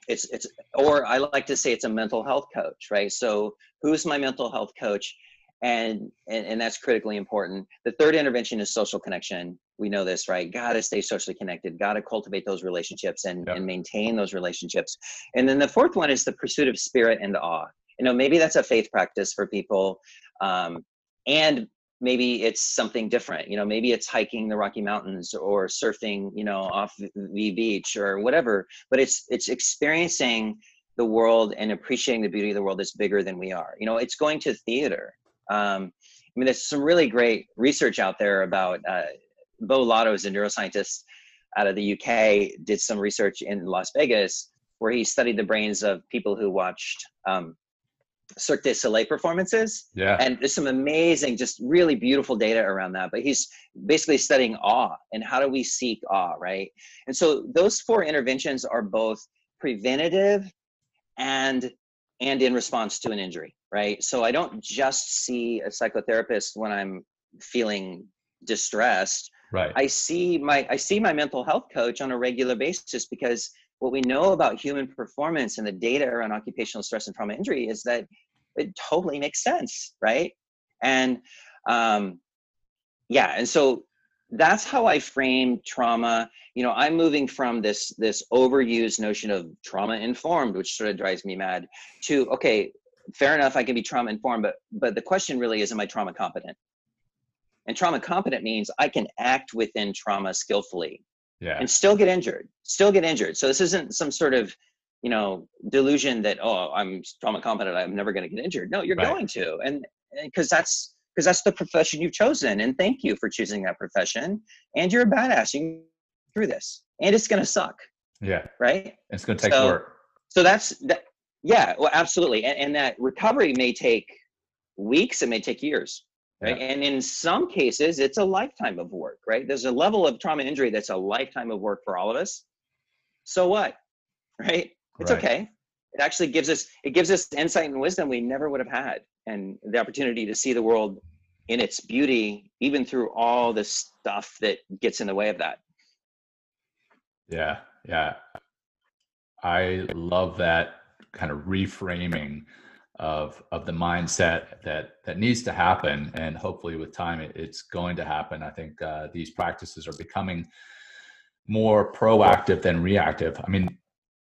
It's it's or I like to say it's a mental health coach, right? So who's my mental health coach? and, and and that's critically important the third intervention is social connection we know this right got to stay socially connected got to cultivate those relationships and, yep. and maintain those relationships and then the fourth one is the pursuit of spirit and awe you know maybe that's a faith practice for people um, and maybe it's something different you know maybe it's hiking the rocky mountains or surfing you know off the beach or whatever but it's it's experiencing the world and appreciating the beauty of the world that's bigger than we are. You know it's going to theater. Um, I mean, there's some really great research out there about uh, Beau Lotto is a neuroscientist out of the UK, did some research in Las Vegas where he studied the brains of people who watched um, Cirque du Soleil performances. Yeah. And there's some amazing, just really beautiful data around that. But he's basically studying awe and how do we seek awe, right? And so those four interventions are both preventative and and in response to an injury right so i don't just see a psychotherapist when i'm feeling distressed right i see my i see my mental health coach on a regular basis because what we know about human performance and the data around occupational stress and trauma injury is that it totally makes sense right and um yeah and so that's how I frame trauma. You know, I'm moving from this this overused notion of trauma informed, which sort of drives me mad, to okay, fair enough, I can be trauma informed, but but the question really is, am I trauma competent? And trauma competent means I can act within trauma skillfully, yeah, and still get injured, still get injured. So this isn't some sort of you know delusion that oh I'm trauma competent, I'm never going to get injured. No, you're right. going to, and because that's because that's the profession you've chosen. And thank you for choosing that profession. And you're a badass. You can through this, and it's going to suck. Yeah. Right. It's going to take so, work. So that's that. Yeah. Well, absolutely. And, and that recovery may take weeks. It may take years. Right. Yeah. And in some cases, it's a lifetime of work. Right. There's a level of trauma injury that's a lifetime of work for all of us. So what? Right. It's right. okay. It actually gives us it gives us insight and wisdom we never would have had and the opportunity to see the world in its beauty, even through all the stuff that gets in the way of that. Yeah, yeah. I love that kind of reframing of of the mindset that that needs to happen, and hopefully with time it, it's going to happen. I think uh, these practices are becoming more proactive than reactive. I mean,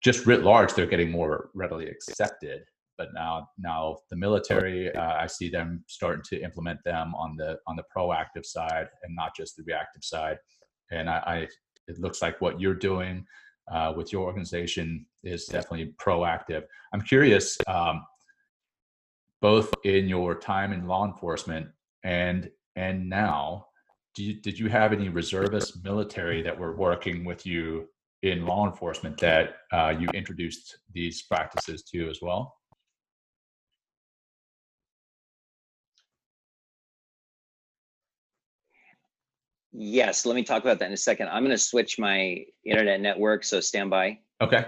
just writ large, they're getting more readily accepted but now now the military uh, i see them starting to implement them on the on the proactive side and not just the reactive side and i, I it looks like what you're doing uh, with your organization is definitely proactive i'm curious um, both in your time in law enforcement and and now you, did you have any reservist military that were working with you in law enforcement that uh, you introduced these practices to as well Yes, let me talk about that in a second. I'm going to switch my internet network, so stand by. Okay.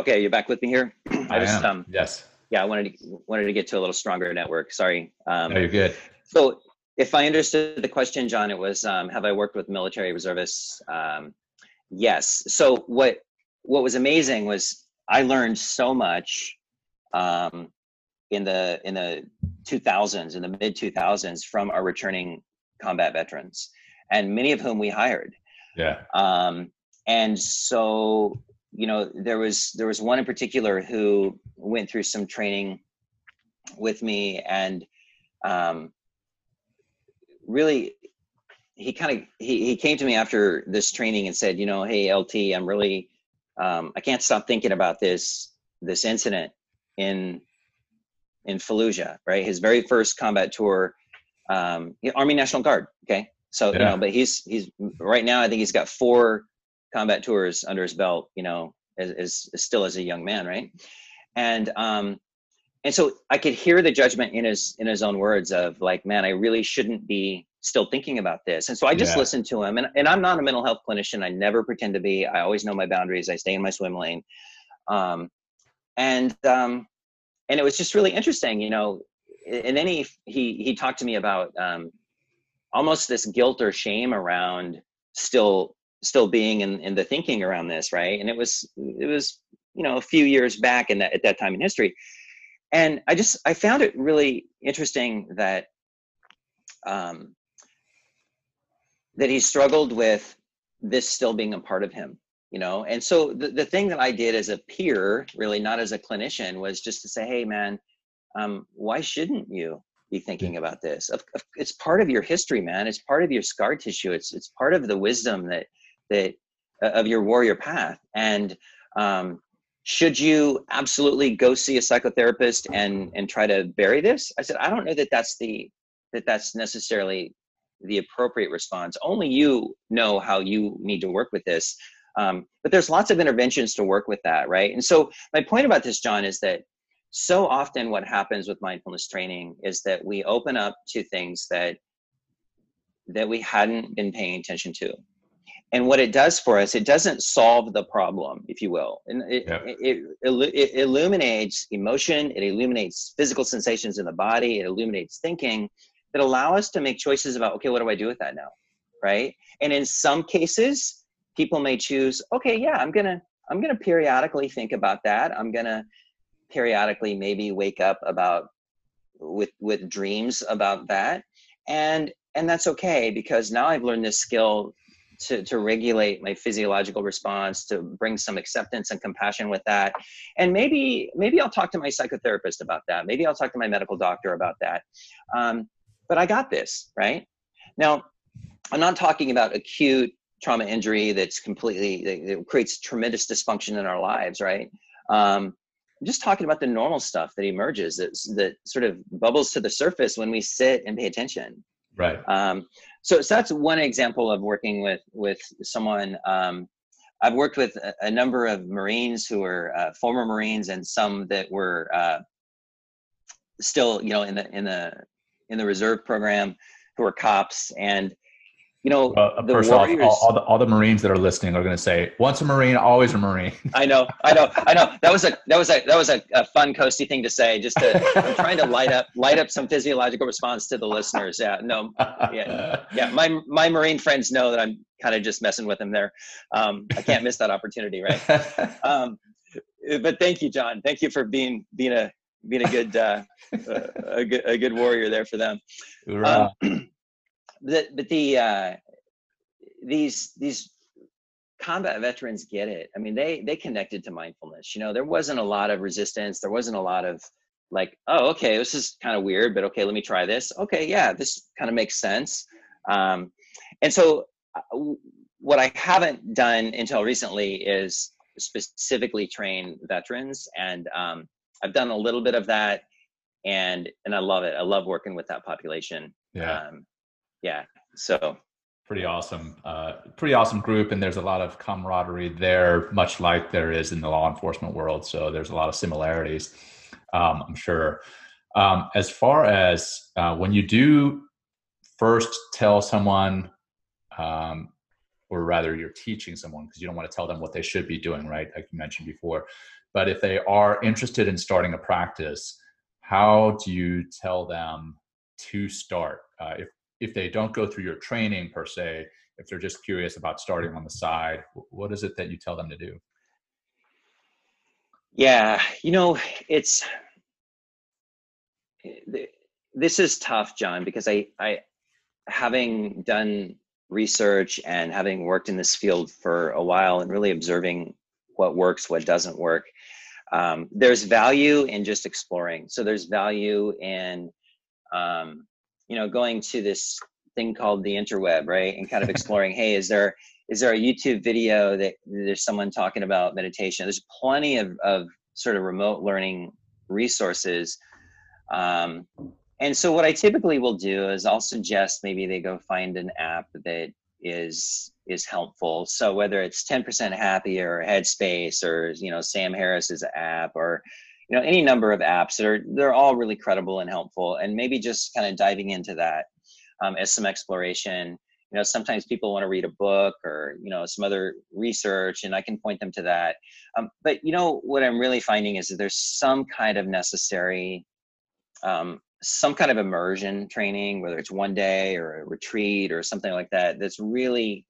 Okay, you're back with me here. I, just am. um yes. Yeah, I wanted to wanted to get to a little stronger network. Sorry. Um, no, you're good. So, if I understood the question, John, it was um, have I worked with military reservists? Um, yes. So what what was amazing was I learned so much um, in the in the 2000s in the mid 2000s from our returning combat veterans and many of whom we hired yeah um, and so you know there was there was one in particular who went through some training with me and um, really he kind of he, he came to me after this training and said you know hey lt i'm really um, i can't stop thinking about this this incident in in Fallujah, right? His very first combat tour, um, Army National Guard. Okay, so yeah. you know, but he's he's right now. I think he's got four combat tours under his belt. You know, as, as, as still as a young man, right? And um, and so I could hear the judgment in his in his own words of like, man, I really shouldn't be still thinking about this. And so I just yeah. listened to him. And and I'm not a mental health clinician. I never pretend to be. I always know my boundaries. I stay in my swim lane. Um, and um, and it was just really interesting, you know. And then he he he talked to me about um, almost this guilt or shame around still still being in, in the thinking around this, right? And it was it was you know a few years back in that at that time in history, and I just I found it really interesting that um, that he struggled with this still being a part of him you know? And so the, the thing that i did as a peer really not as a clinician was just to say hey man um, why shouldn't you be thinking about this? It's part of your history man. It's part of your scar tissue. It's it's part of the wisdom that that uh, of your warrior path. And um, should you absolutely go see a psychotherapist and and try to bury this? I said i don't know that that's the that that's necessarily the appropriate response. Only you know how you need to work with this. Um, but there's lots of interventions to work with that, right? And so my point about this, John, is that so often what happens with mindfulness training is that we open up to things that that we hadn't been paying attention to and what it does for us it doesn't solve the problem if you will. And it, yeah. it, it, it, illuminates emotion it illuminates physical sensations in the body it illuminates thinking that allow us to make choices about okay what do i do with that now right? And in some cases people may choose okay yeah i'm gonna i'm gonna periodically think about that. I'm gonna periodically maybe wake up about with with dreams about that. And and that's okay because now i've learned this skill to, to regulate my physiological response to bring some acceptance and compassion with that. And maybe maybe i'll talk to my psychotherapist about that. Maybe i'll talk to my medical doctor about that. Um, but i got this right? Now i'm not talking about acute trauma injury that's completely it creates tremendous dysfunction in our lives right? Um, I'm just talking about the normal stuff that emerges that, that sort of bubbles to the surface when we sit and pay attention right. Um, so, so that's one example of working with with someone um, i've worked with a, a, number of marines who are uh, former marines and some that were uh, still you know in the in the in the reserve program who are cops. And you know, uh, first Warriors, off, all, all, the, all the Marines that are listening are going to say, "Once a Marine, always a Marine." I know, I know, I know. That was a that was a that was a, a fun, coasty thing to say. Just to, I'm trying to light up light up some physiological response to the listeners. Yeah, no, yeah, yeah. My my Marine friends know that I'm kind of just messing with them there. Um, I can't miss that opportunity, right? Um, but thank you, John. Thank you for being being a being a good uh, a, a good a good warrior there for them. Um, the, but the uh, these these combat veterans get it. I mean, they they connected to mindfulness. You know, there wasn't a lot of resistance. There wasn't a lot of like, oh, okay, this is kind of weird, but okay, let me try this. Okay, yeah, this kind of makes sense. Um, and so, uh, what I haven't done until recently is specifically train veterans, and um, I've done a little bit of that, and and I love it. I love working with that population. Yeah. Um, yeah so pretty awesome uh, pretty awesome group and there's a lot of camaraderie there much like there is in the law enforcement world so there's a lot of similarities um, i'm sure. Um, as far as uh, when you do first tell someone um, or rather you're teaching someone because you don't want to tell them what they should be doing right like you mentioned before but if they are interested in starting a practice how do you tell them to start? Uh, if if they don't go through your training per se, if they're just curious about starting on the side, what is it that you tell them to do? Yeah, you know, it's this is tough, John, because I, I, having done research and having worked in this field for a while and really observing what works, what doesn't work, um, there's value in just exploring. So there's value in um, you know going to this thing called the interweb right? And kind of exploring hey is there is there a youtube video that there's someone talking about meditation? There's plenty of, of sort of remote learning resources. Um, and so what i typically will do is i'll suggest maybe they go find an app that is is helpful. So whether it's 10% happier or headspace or you know sam harris's app or you know any number of apps that are they're all really credible and helpful and maybe just kind of diving into that um, as some exploration. You know sometimes people want to read a book or you know some other research and i can point them to that. Um, but you know what i'm really finding is that there's some kind of necessary um, some kind of immersion training whether it's one day or a retreat or something like that that's really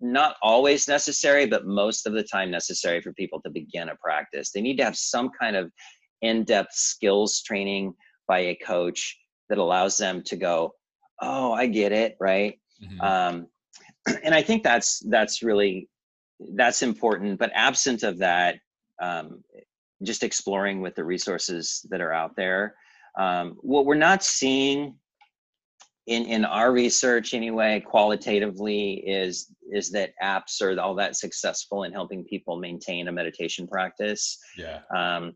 not always necessary, but most of the time necessary for people to begin a practice. They need to have some kind of in depth skills training by a coach that allows them to go, Oh, I get it, right? Mm-hmm. Um, and I think that's that's really that's important. But absent of that, um, just exploring with the resources that are out there. Um, what we're not seeing in in our research anyway qualitatively is is that apps are all that successful in helping people maintain a meditation practice. Yeah. Um,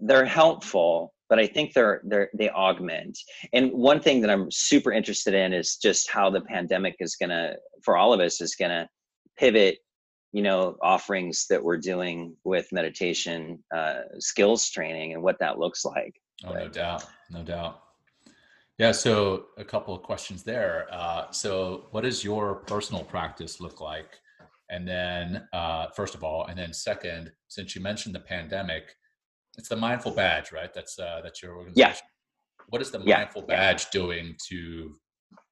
they're helpful but i think they're they're they augment. And one thing that i'm super interested in is just how the pandemic is gonna for all of us is gonna pivot you know offerings that we're doing with meditation uh, skills training and what that looks like. Oh right? no doubt. No doubt yeah, so a couple of questions there. Uh, so, what does your personal practice look like? And then, uh, first of all, and then second, since you mentioned the pandemic, it's the Mindful Badge, right? That's uh, that's your organization. Yeah. What is the yeah. Mindful Badge doing to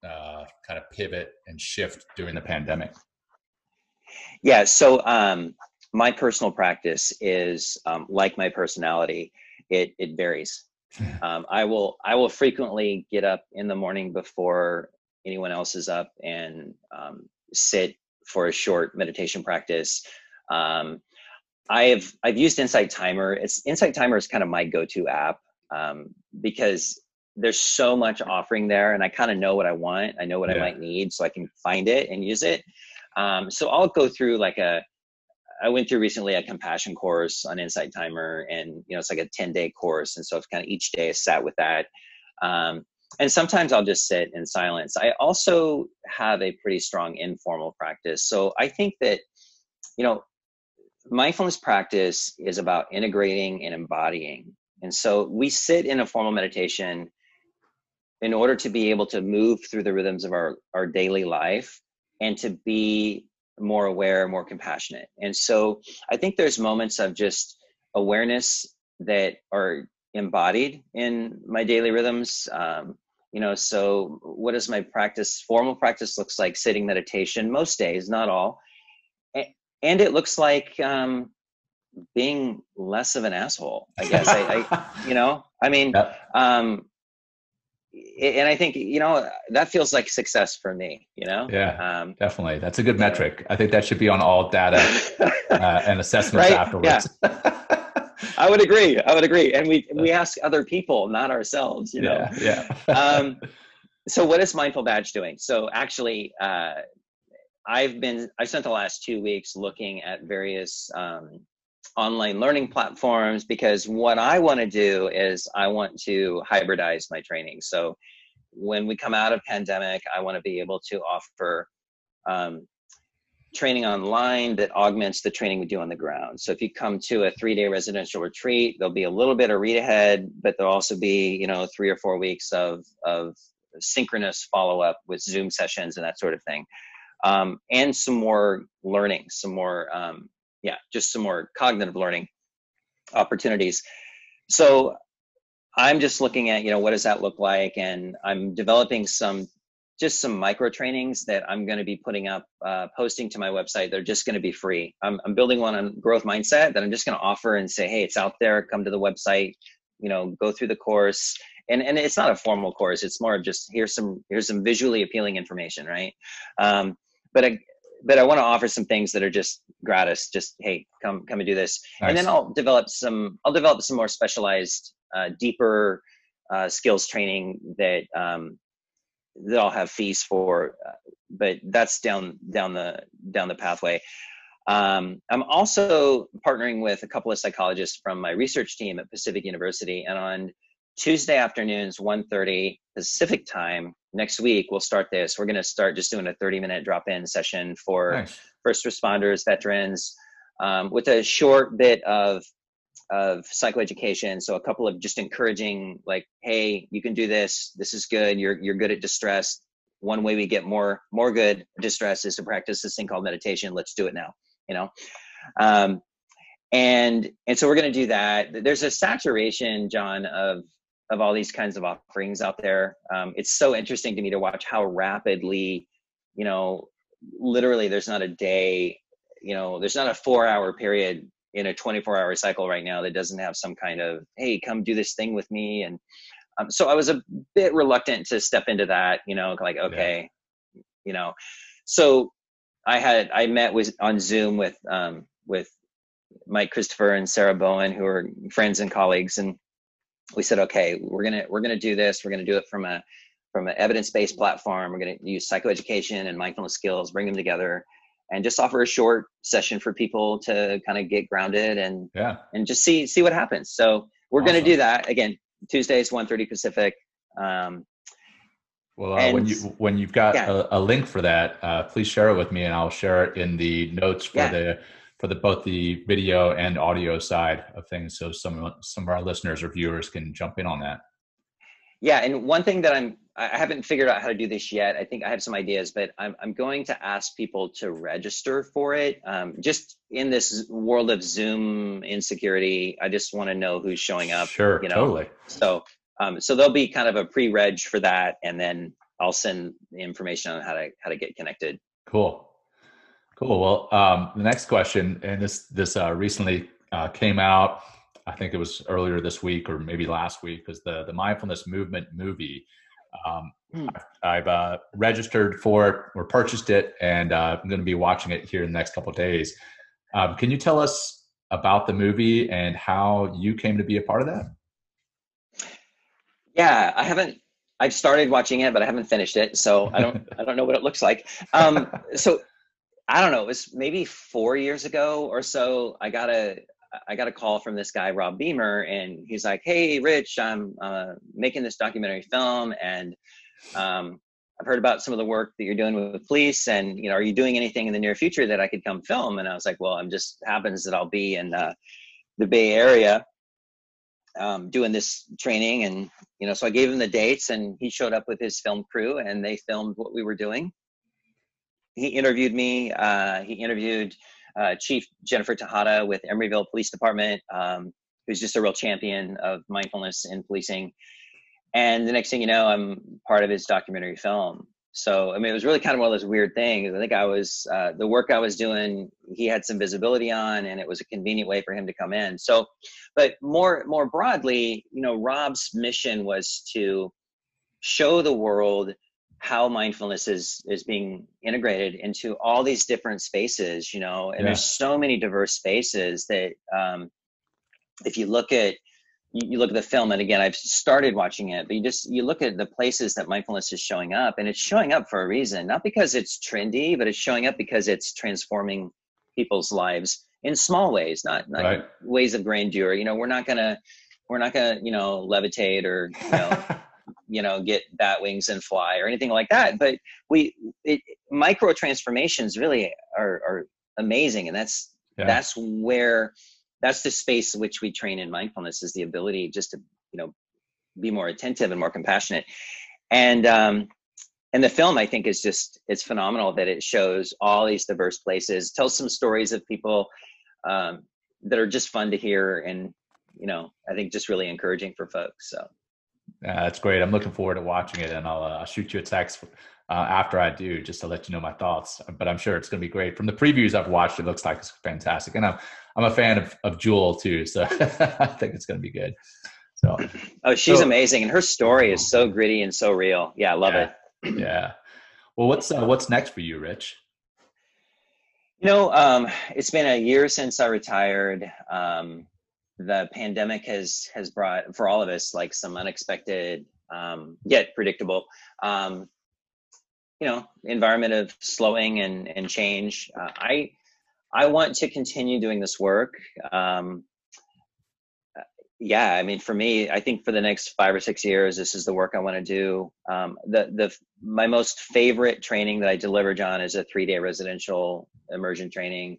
uh, kind of pivot and shift during the pandemic? Yeah. So, um, my personal practice is um, like my personality. It it varies um, I will I will frequently get up in the morning before anyone else is up and um, sit for a short meditation practice. Um, I've I've used Insight Timer. It's Insight Timer is kind of my go-to app um, because there's so much offering there, and I kind of know what I want. I know what yeah. I might need, so I can find it and use it. Um, so I'll go through like a I went through recently a compassion course on Insight Timer, and you know it's like a ten day course, and so I've kind of each day sat with that. Um, and sometimes I'll just sit in silence. I also have a pretty strong informal practice, so I think that you know mindfulness practice is about integrating and embodying. And so we sit in a formal meditation in order to be able to move through the rhythms of our, our daily life and to be more aware, more compassionate. And so I think there's moments of just awareness that are embodied in my daily rhythms. Um, you know, so what does my practice, formal practice looks like sitting meditation most days, not all. And it looks like um, being less of an asshole, I guess. I, I, you know, I mean, yep. um, and I think you know that feels like success for me. You know. Yeah. Um, definitely, that's a good metric. I think that should be on all data uh, and assessments right? afterwards. Yeah. I would agree. I would agree, and we we ask other people, not ourselves. You know. Yeah. yeah. um, so, what is Mindful Badge doing? So, actually, uh, I've been I've spent the last two weeks looking at various um, online learning platforms because what I want to do is I want to hybridize my training. So when we come out of pandemic, I want to be able to offer um, training online that augments the training we do on the ground. So if you come to a three-day residential retreat, there'll be a little bit of read ahead, but there'll also be you know three or four weeks of of synchronous follow-up with Zoom sessions and that sort of thing, um, and some more learning, some more um, yeah, just some more cognitive learning opportunities. So I'm just looking at, you know, what does that look like? And I'm developing some, just some micro trainings that I'm going to be putting up, uh, posting to my website. They're just going to be free. I'm, I'm building one on growth mindset that I'm just going to offer and say, hey, it's out there. Come to the website, you know, go through the course. And, and it's not a formal course. It's more of just here's some here's some visually appealing information, right? Um, but I, but I want to offer some things that are just gratis. Just hey, come come and do this, nice. and then I'll develop some. I'll develop some more specialized, uh, deeper uh, skills training that um, that I'll have fees for. Uh, but that's down down the down the pathway. Um, I'm also partnering with a couple of psychologists from my research team at Pacific University, and on Tuesday afternoons, 1.30 Pacific time next week, we'll start this. We're going to start just doing a 30 minute drop in session for nice. first responders, veterans, um, with a short bit of of psychoeducation. So a couple of just encouraging, like, hey, you can do this. This is good. You're you're good at distress. One way we get more more good distress is to practice this thing called meditation. Let's do it now. You know, um, and and so we're going to do that. There's a saturation, John, of of all these kinds of offerings out there. Um, it's so interesting to me to watch how rapidly, you know, literally there's not a day, you know, there's not a four hour period in a 24 hour cycle right now that doesn't have some kind of, hey, come do this thing with me. And um, so I was a bit reluctant to step into that, you know, like, okay, yeah. you know, so I had, I met with on Zoom with, um, with Mike Christopher and Sarah Bowen, who are friends and colleagues. And we said, okay, we're gonna we're gonna do this. We're gonna do it from a from an evidence-based platform. We're gonna use psychoeducation and mindfulness skills, bring them together, and just offer a short session for people to kind of get grounded and yeah and just see see what happens. So we're awesome. gonna do that again. Tuesdays, 1.30 Pacific. Um, well, uh, when you when you've got yeah. a, a, link for that, uh, please share it with me, and I'll share it in the notes for yeah. the for the both the video and audio side of things. So some some of our listeners or viewers can jump in on that. Yeah and one thing that i'm i haven't figured out how to do this yet. I think i have some ideas but i'm, I'm going to ask people to register for it. Um, just in this world of zoom insecurity i just want to know who's showing up sure you know? totally. So um, so there'll be kind of a pre-reg for that and then i'll send the information on how to how to get connected. Cool Cool. Well, um, the next question, and this this uh, recently uh, came out. I think it was earlier this week or maybe last week, was the the mindfulness movement movie. Um, hmm. I've uh, registered for it or purchased it, and uh, I'm going to be watching it here in the next couple days. Um, can you tell us about the movie and how you came to be a part of that? Yeah, I haven't. I've started watching it, but I haven't finished it, so I don't. I don't know what it looks like. Um, so I don't know. It was maybe four years ago or so. I got a I got a call from this guy Rob Beemer, and he's like, "Hey, Rich, I'm uh, making this documentary film, and um, I've heard about some of the work that you're doing with the police, and you know, are you doing anything in the near future that I could come film?" And I was like, "Well, I'm just happens that I'll be in uh, the Bay Area." um, doing this training and you know so i gave him the dates and he showed up with his film crew and they filmed what we were doing he interviewed me uh, he interviewed uh, chief jennifer tejada with emeryville police department um, who's just a real champion of mindfulness in policing. And the next thing you know i'm part of his documentary film. So i mean it was really kind of one of those weird things. I think i was uh, the work i was doing he had some visibility on and it was a convenient way for him to come in. So but more more broadly you know rob's mission was to show the world how mindfulness is is being integrated into all these different spaces you know and yeah. there's so many diverse spaces that um, if you look at you, look at the film and again i've started watching it but you just you look at the places that mindfulness is showing up and it's showing up for a reason not because it's trendy but it's showing up because it's transforming people's lives in small ways not, not right. ways of grandeur you know we're not gonna we're not gonna you know levitate or you know you know get bat wings and fly or anything like that but we it, micro transformations really are, are amazing and that's yeah. that's where that's the space which we train in mindfulness is the ability just to you know be more attentive and more compassionate and um and the film i think is just it's phenomenal that it shows all these diverse places tells some stories of people um, that are just fun to hear and you know i think just really encouraging for folks so yeah, that's great. I'm looking forward to watching it, and I'll, uh, I'll shoot you a text uh, after I do, just to let you know my thoughts. But I'm sure it's going to be great. From the previews I've watched, it looks like it's fantastic, and I'm I'm a fan of of Jewel too, so I think it's going to be good. So, oh, she's so, amazing, and her story is so gritty and so real. Yeah, I love yeah, it. yeah. Well, what's uh, what's next for you, Rich? You know, um, it's been a year since I retired. Um, the pandemic has has brought for all of us like some unexpected um, yet predictable um, you know environment of slowing and and change. Uh, i i want to continue doing this work. Um, yeah i mean for me i think for the next five or six years this is the work i want to do. Um, the the my most favorite training that i deliver john is a three day residential immersion training.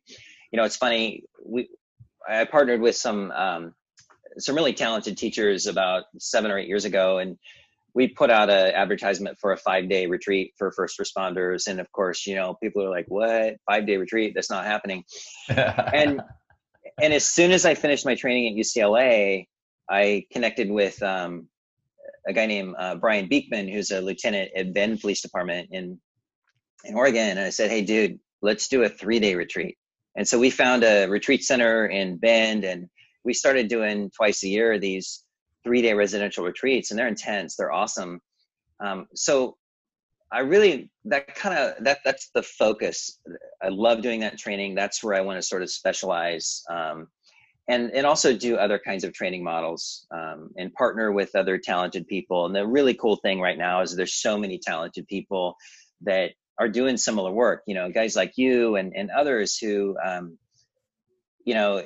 You know it's funny we I partnered with some um, some really talented teachers about seven or eight years ago, and we put out an advertisement for a five day retreat for first responders. And of course, you know, people are like, "What five day retreat? That's not happening." and and as soon as I finished my training at UCLA, I connected with um, a guy named uh, Brian Beekman, who's a lieutenant at Bend Police Department in in Oregon, and I said, "Hey, dude, let's do a three day retreat." And so we found a retreat center in Bend and we started doing twice a year these three day residential retreats and they're intense. They're awesome. Um, so I really, that kind of, that that's the focus. I love doing that training. That's where I want to sort of specialize. Um, and, and also do other kinds of training models um, and partner with other talented people. And the really cool thing right now is there's so many talented people that are doing similar work you know guys like you and, and others who um, you know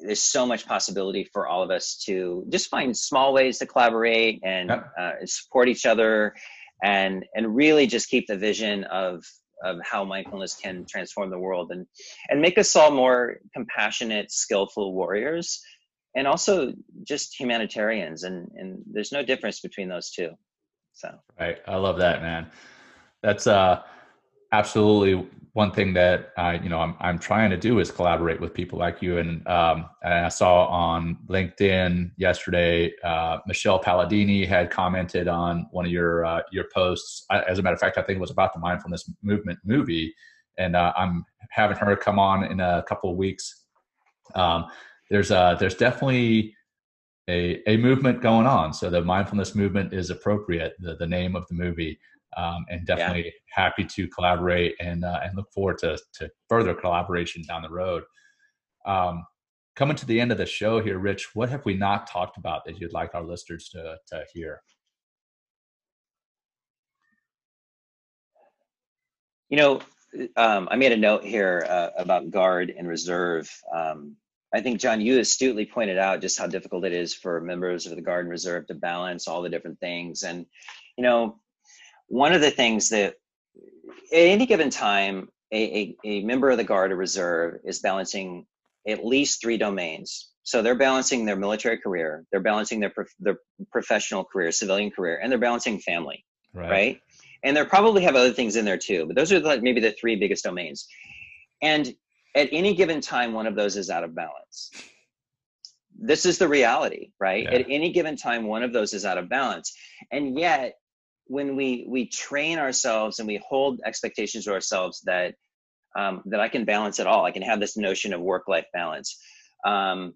there's so much possibility for all of us to just find small ways to collaborate and yep. uh, support each other and and really just keep the vision of of how mindfulness can transform the world and and make us all more compassionate skillful warriors and also just humanitarians and and there's no difference between those two. So. Right. I love that man that's uh, absolutely one thing that I, you know, I'm, I'm trying to do is collaborate with people like you. And, um, and I saw on LinkedIn yesterday, uh, Michelle Palladini had commented on one of your, uh, your posts. I, as a matter of fact, I think it was about the mindfulness movement movie. And uh, I'm having her come on in a couple of weeks. Um, there's uh there's definitely a, a movement going on. So the mindfulness movement is appropriate, the, the name of the movie, um, and definitely yeah. happy to collaborate and uh, and look forward to to further collaboration down the road. Um, coming to the end of the show here, Rich, what have we not talked about that you'd like our listeners to to hear? You know, um, I made a note here uh, about guard and reserve. Um, I think John, you astutely pointed out just how difficult it is for members of the Guard and Reserve to balance all the different things. And, you know, one of the things that at any given time, a, a, a member of the Guard or Reserve is balancing at least three domains. So they're balancing their military career, they're balancing their, prof- their professional career, civilian career, and they're balancing family, right. right? And they probably have other things in there too, but those are like maybe the three biggest domains. And at any given time, one of those is out of balance. This is the reality, right? Yeah. At any given time, one of those is out of balance. And yet, when we we train ourselves and we hold expectations to ourselves that um, that I can balance it all, I can have this notion of work life balance. Um,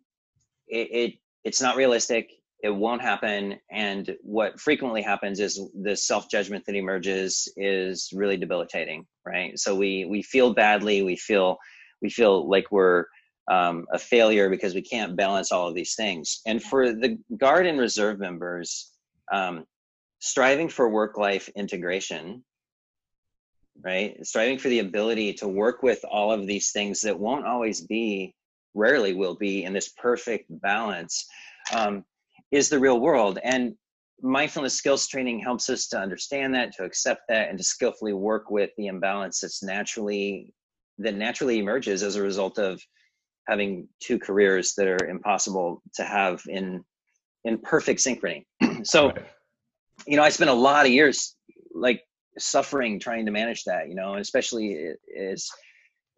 it, it it's not realistic. It won't happen. And what frequently happens is the self judgment that emerges is really debilitating, right? So we we feel badly. We feel we feel like we're um, a failure because we can't balance all of these things. And for the Guard and Reserve members, um, striving for work life integration, right? Striving for the ability to work with all of these things that won't always be, rarely will be in this perfect balance, um, is the real world. And mindfulness skills training helps us to understand that, to accept that, and to skillfully work with the imbalance that's naturally that naturally emerges as a result of having two careers that are impossible to have in in perfect synchrony. so, right. You know, I spent a lot of years like suffering trying to manage that, you know, and especially as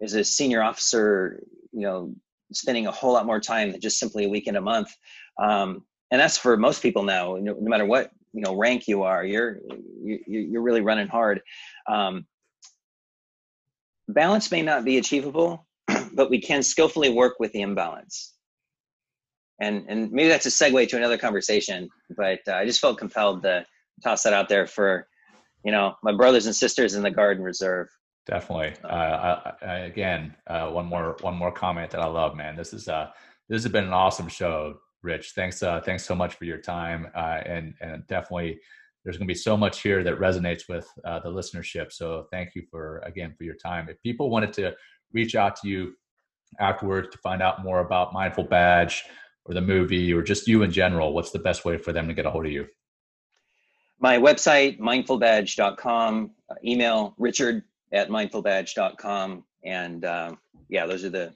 as a senior officer, you know, spending a whole lot more time than just simply a weekend a month. Um, and that's for most people now, no, no, matter what, you know, rank you are, you're, you, you're really running hard. Um, balance may not be achievable, but we can skillfully work with the imbalance. And, and maybe that's a segue to another conversation, but uh, I just felt compelled to toss that out there for, you know, my brothers and sisters in the Guard and Reserve. Definitely. Uh, I, I, again, uh, one more one more comment that I love, man. This is uh, this has been an awesome show, Rich. Thanks, uh, thanks so much for your time, uh, and and definitely there's going to be so much here that resonates with uh, the listenership. So thank you for again for your time. If people wanted to reach out to you afterwards to find out more about Mindful Badge or the movie or just you in general, what's the best way for them to get a hold of you? My website, mindfulbadge.com, uh, email richard at mindfulbadge.com. And uh, yeah, those are the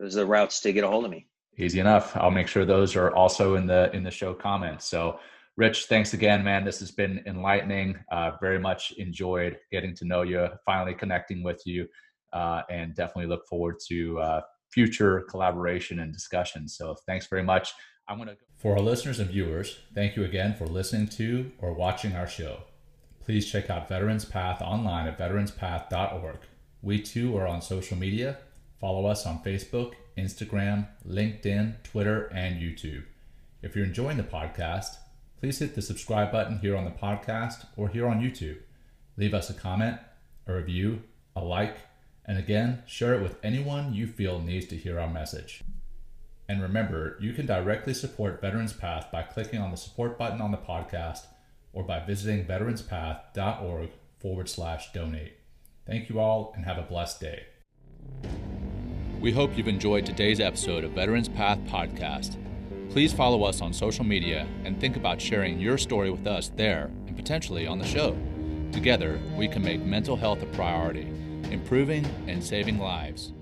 those are the routes to get a hold of me. Easy enough. I'll make sure those are also in the in the show comments. So Rich, thanks again, man. This has been enlightening. Uh, very much enjoyed getting to know you, finally connecting with you, uh, and definitely look forward to uh, future collaboration and discussion. So thanks very much. I'm gonna. For our listeners and viewers, thank you again for listening to or watching our show. Please check out Veterans Path online at veteranspath.org. We too are on social media. Follow us on Facebook, Instagram, LinkedIn, Twitter, and YouTube. If you're enjoying the podcast, please hit the subscribe button here on the podcast or here on YouTube. Leave us a comment, a review, a like, and again, share it with anyone you feel needs to hear our message. And remember, you can directly support Veterans Path by clicking on the support button on the podcast or by visiting veteranspath.org forward slash donate. Thank you all and have a blessed day. We hope you've enjoyed today's episode of Veterans Path Podcast. Please follow us on social media and think about sharing your story with us there and potentially on the show. Together, we can make mental health a priority, improving and saving lives.